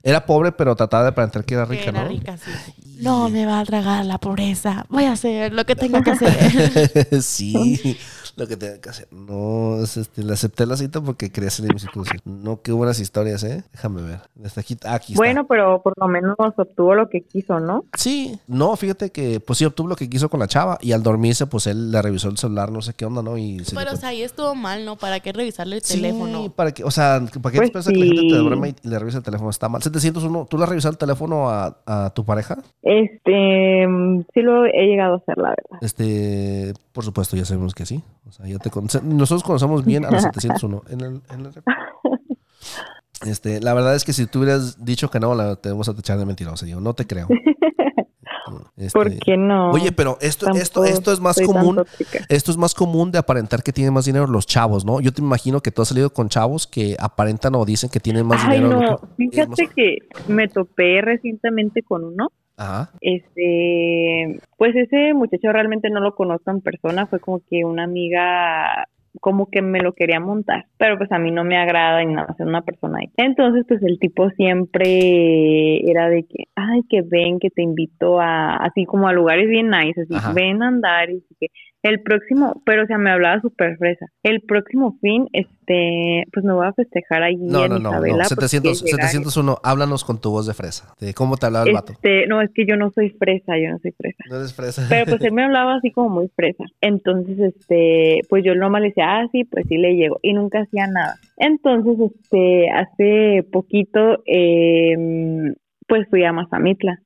era pobre, pero trataba de aparentar que era Que rica, era ¿no? rica, sí. No me va a tragar la pobreza. Voy a hacer lo que tengo que hacer. sí, lo que tenía que hacer. No, es este, le acepté la cita porque quería salir de mi situación. No, qué buenas historias, ¿eh? Déjame ver. Está aquí, ah, aquí está. Bueno, pero por lo menos obtuvo lo que quiso, ¿no? Sí, no, fíjate que pues sí obtuvo lo que quiso con la chava y al dormirse pues él le revisó el celular, no sé qué onda, ¿no? Y se Pero, o sea, ahí estuvo mal, ¿no? ¿Para qué revisarle el Sí, teléfono? para que, o sea, ¿para qué Pues esperas a que la gente te sí. duerma y le revise el teléfono? Está mal. 701, ¿tú le has revisado el teléfono a, a tu pareja? Este, mm, sí lo he llegado a hacer, la verdad. Este, por supuesto, ya sabemos que sí. O sea, ya te conoce- nosotros conocemos bien a la 701 en el, en el Este, la verdad es que si tú hubieras dicho que no, la tenemos a tachar de mentirosa. Yo no te creo. Este, ¿Por qué no? Oye, pero esto, esto, Tampoco esto es más común. Esto es más común de aparentar que tienen más dinero los chavos, ¿no? Yo te imagino que tú has salido con chavos que aparentan o dicen que tienen más Ay, dinero. no, que- más- fíjate que me topé recientemente con uno. Ajá. Este, pues ese muchacho realmente no lo conozco en persona, fue como que una amiga como que me lo quería montar, pero pues a mí no me agrada ni nada ser una persona ahí. Entonces, pues el tipo siempre era de que, ay, que ven, que te invito a, así como a lugares bien nice, así, Ajá. ven a andar y que el próximo, pero o sea, me hablaba súper fresa. El próximo fin, este, pues me voy a festejar allí No, en no, no, Isabela. no. porque 700, llegar- 701, háblanos con tu voz de fresa. De cómo te hablaba el vato. Este, no, es que yo no soy fresa, yo no soy fresa. No eres fresa. Pero pues él me hablaba así como muy fresa. Entonces, este, pues yo nomás le decía, ah, sí, pues sí le llego. Y nunca hacía nada. Entonces, este, hace poquito, eh, pues fui a Mazamitla.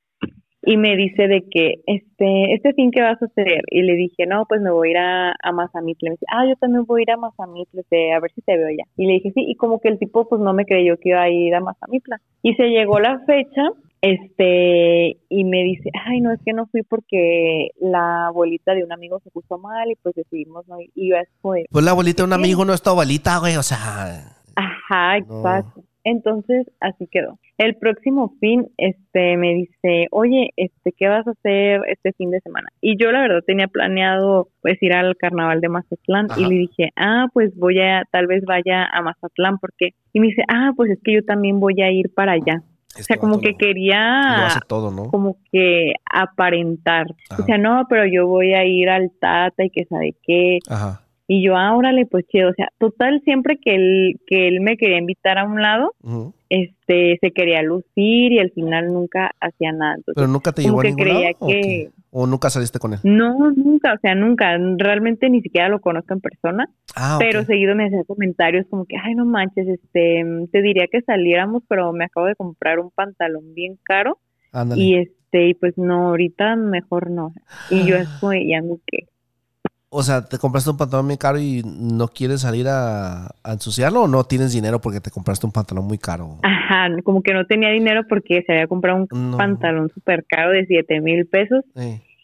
Y me dice de que, este, este fin, ¿qué vas a hacer? Y le dije, no, pues me voy a ir a, a Mazamitla. Y me dice, ah, yo también voy a ir a Mazamitla, este, a ver si te veo ya. Y le dije, sí, y como que el tipo, pues no me creyó que iba a ir a Mazamitla. Y se llegó la fecha, este, y me dice, ay, no, es que no fui porque la abuelita de un amigo se puso mal y pues decidimos no ir. Y yo de, Pues la abuelita de un amigo no es tu abuelita, güey. O sea. Ajá, No. exacto. Entonces, así quedó. El próximo fin, este, me dice, oye, este, ¿qué vas a hacer este fin de semana? Y yo, la verdad, tenía planeado, pues, ir al carnaval de Mazatlán. Ajá. Y le dije, ah, pues voy a, tal vez vaya a Mazatlán, porque, y me dice, ah, pues es que yo también voy a ir para allá. O sea, como que lo- Lo quería, hace todo, ¿no? como que aparentar. Ajá. O sea, no, pero yo voy a ir al Tata y que sabe qué. Ajá. Y yo, ah, órale, pues chido. O sea, total, siempre que él, que él me quería invitar a un lado, este, se quería lucir y al final nunca hacía nada. Entonces, Pero nunca te llevó a ningún creía lado, ¿o que-? ¿O nunca saliste con él? No, nunca, o sea, nunca. Realmente ni siquiera lo conozco en persona. Ah. Pero seguido me hacía comentarios como que, ay, no manches, este, te diría que saliéramos, pero me acabo de comprar un pantalón bien caro Ándale. y este, y pues no, ahorita mejor no. Y yo es como, ya me qué. O sea, ¿te compraste un pantalón muy caro y no quieres salir a, a ensuciarlo o no tienes dinero porque te compraste un pantalón muy caro? Ajá, como que no tenía dinero porque se había comprado un No. pantalón súper caro de siete mil pesos.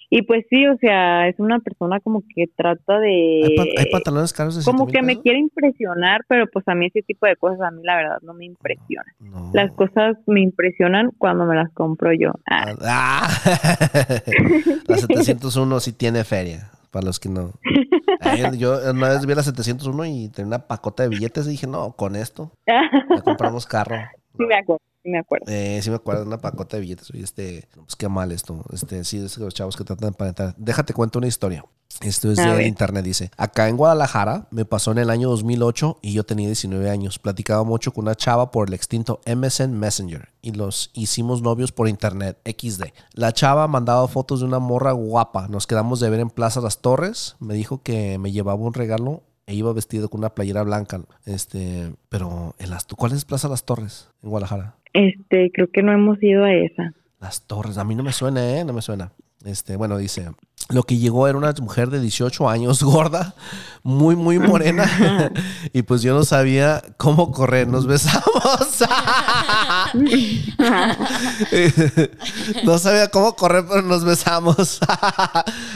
Y pues sí, o sea, es una persona como que trata de... ¿Hay, pan- hay pantalones caros de como 7,000 que me quiere impresionar, pero pues a mí ese tipo de cosas a mí la verdad no me impresionan. No. Las cosas me impresionan cuando me las compro yo. Ah, Ah, la 701 sí tiene feria, para los que no. Yo una vez vi la 701 y tenía una pacota de billetes y dije, no, con esto ya compramos carro. sí me acuerdo, sí me acuerdo. Eh, sí me acuerdo una pacota de billetes. Oye, este, pues qué mal esto. Este, sí, es que los chavos que tratan de aparentar. Déjate cuento una historia. Esto es de internet, dice. Acá en Guadalajara me pasó en el año 2008 y yo tenía 19 años. Platicaba mucho con una chava por el extinto MSN Messenger y los hicimos novios por internet, XD. La chava mandaba fotos de una morra guapa. Nos quedamos de ver en Plaza Las Torres. Me dijo que me llevaba un regalo e iba vestido con una playera blanca. Este, pero en las, ¿cuál es Plaza Las Torres en Guadalajara? Este, creo que no hemos ido a esa. Las torres, a mí no me suena, ¿eh? No me suena. Este, bueno, dice, lo que llegó era una mujer de 18 años, gorda, muy, muy morena, y pues yo no sabía cómo correr, nos besamos. no sabía cómo correr, pero nos besamos,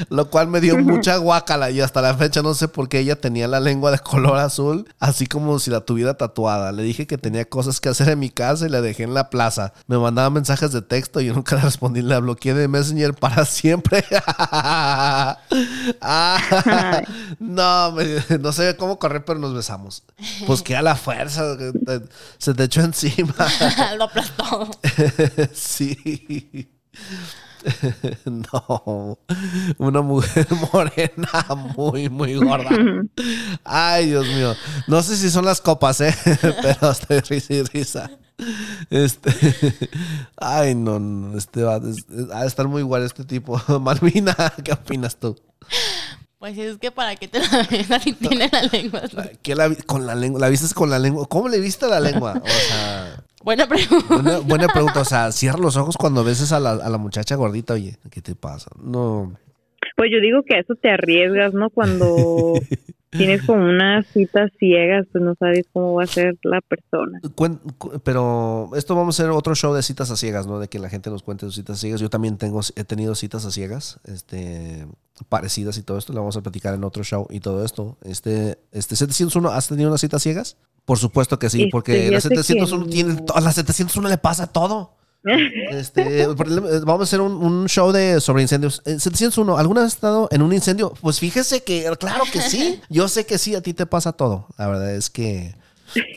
lo cual me dio mucha guácala y hasta la fecha no sé por qué ella tenía la lengua de color azul, así como si la tuviera tatuada. Le dije que tenía cosas que hacer en mi casa y la dejé en la plaza. Me mandaba mensajes de texto y yo nunca le respondí, la bloqueé de Messenger para siempre. Ah, no, me- no sabía cómo correr, pero nos besamos. Pues que a la fuerza, se te echó encima. Lo aplastó. sí. No, una mujer morena muy, muy gorda. Ay, Dios mío. No sé si son las copas, ¿eh? Pero estoy risa y risa. Este. Ay, no, no. Este va es- es- ha de estar muy guay este tipo. Malvina, ¿qué opinas tú? Pues es que para qué te la besas si tiene la lengua así? ¿Qué la con la lengua? ¿La viste con la lengua? ¿Cómo le viste la lengua? O sea, Buena pregunta. buena, buena pregunta. O sea, cierra los ojos cuando beses a la, a la muchacha gordita. Oye, ¿qué te pasa? No. Pues yo digo que a eso te arriesgas, ¿no? Cuando tienes como unas citas ciegas, pues no sabes cómo va a ser la persona. Pero esto vamos a hacer otro show de citas a ciegas, ¿no? De que la gente nos cuente sus citas a ciegas. Yo también tengo, he tenido citas a ciegas, este, parecidas y todo esto. Lo vamos a platicar en otro show y todo esto. Este, este 701, ¿has tenido una cita a ciegas? Por supuesto que sí, Este, porque la fíjate que 701 tiene, a la 701 le pasa todo. Este, ejemplo, vamos a hacer un, un show de sobre incendios. Eh, 701, ¿alguna vez has estado en un incendio? Pues fíjese que, claro que sí. Yo sé que sí, a ti te pasa todo. La verdad es que,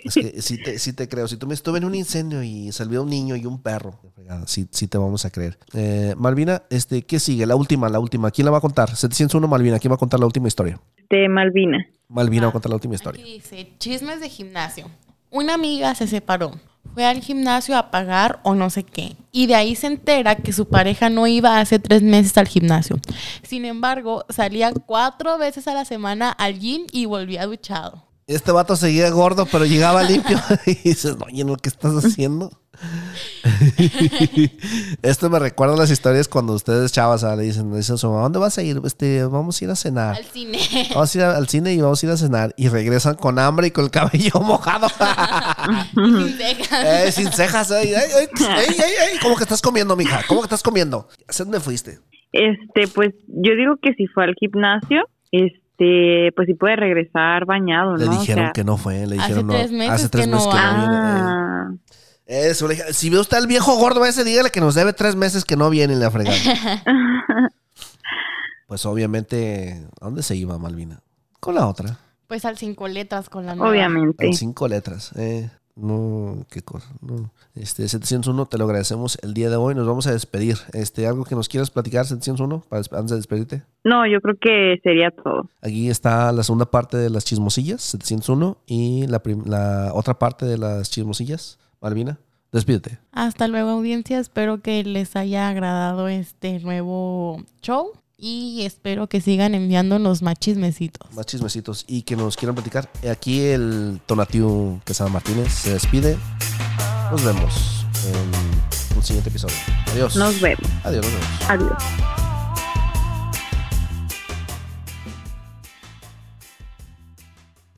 es que sí, te, sí te creo. Si tú me estuve en un incendio y salió un niño y un perro, sí, sí te vamos a creer. Eh, Malvina, este, ¿qué sigue? La última, la última. ¿Quién la va a contar? 701 Malvina, ¿quién va a contar la última historia? De Malvina. Malvina va a contar la última historia. Aquí dice, chismes de gimnasio. Una amiga se separó. Fue al gimnasio a pagar o no sé qué. Y de ahí se entera que su pareja no iba hace tres meses al gimnasio. Sin embargo, salía cuatro veces a la semana al gym y volvía duchado. Este vato seguía gordo, pero llegaba limpio. y dices, oye, ¿no? ¿qué estás haciendo? Esto me recuerda a las historias cuando ustedes, chavas, ah, le dicen, le dicen a su mamá, ¿dónde vas a ir? Este, vamos a ir a cenar. Al cine. Vamos a ir a- al cine y vamos a ir a cenar. Y regresan con hambre y con el cabello mojado. Sin cejas. Eh, sin cejas. Ay. ¿Cómo que estás comiendo, mija? ¿Cómo que estás comiendo? ¿Hacia dónde fuiste? Este, pues yo digo que si fue al gimnasio, este, pues sí puede regresar bañado, Le ¿no? O dijeron sea, que no fue. Le Hace dijeron, tres no. meses Hace tres que no meses que no viene. eh. Ah, Eso, le dije, si ve usted al viejo gordo ese, dígale que nos debe tres meses que no viene la fregada. pues obviamente, ¿a dónde se iba Malvina? Con la otra. Pues al cinco letras con la nueva. obviamente. En cinco letras. eh. No, qué cosa. No. Este 701, te lo agradecemos el día de hoy. Nos vamos a despedir. Este, ¿Algo que nos quieras platicar, 701, para, antes de despedirte? No, yo creo que sería todo. Aquí está la segunda parte de las chismosillas, 701, y la, la otra parte de las chismosillas. Malvina, despídete. Hasta luego, audiencia. Espero que les haya agradado este nuevo show y espero que sigan enviándonos más chismecitos. Más chismecitos y que nos quieran platicar. Aquí el Tonatiu Quesada Martínez se despide. Nos vemos en un siguiente episodio. Adiós. Nos vemos. Adiós, nos vemos. Adiós.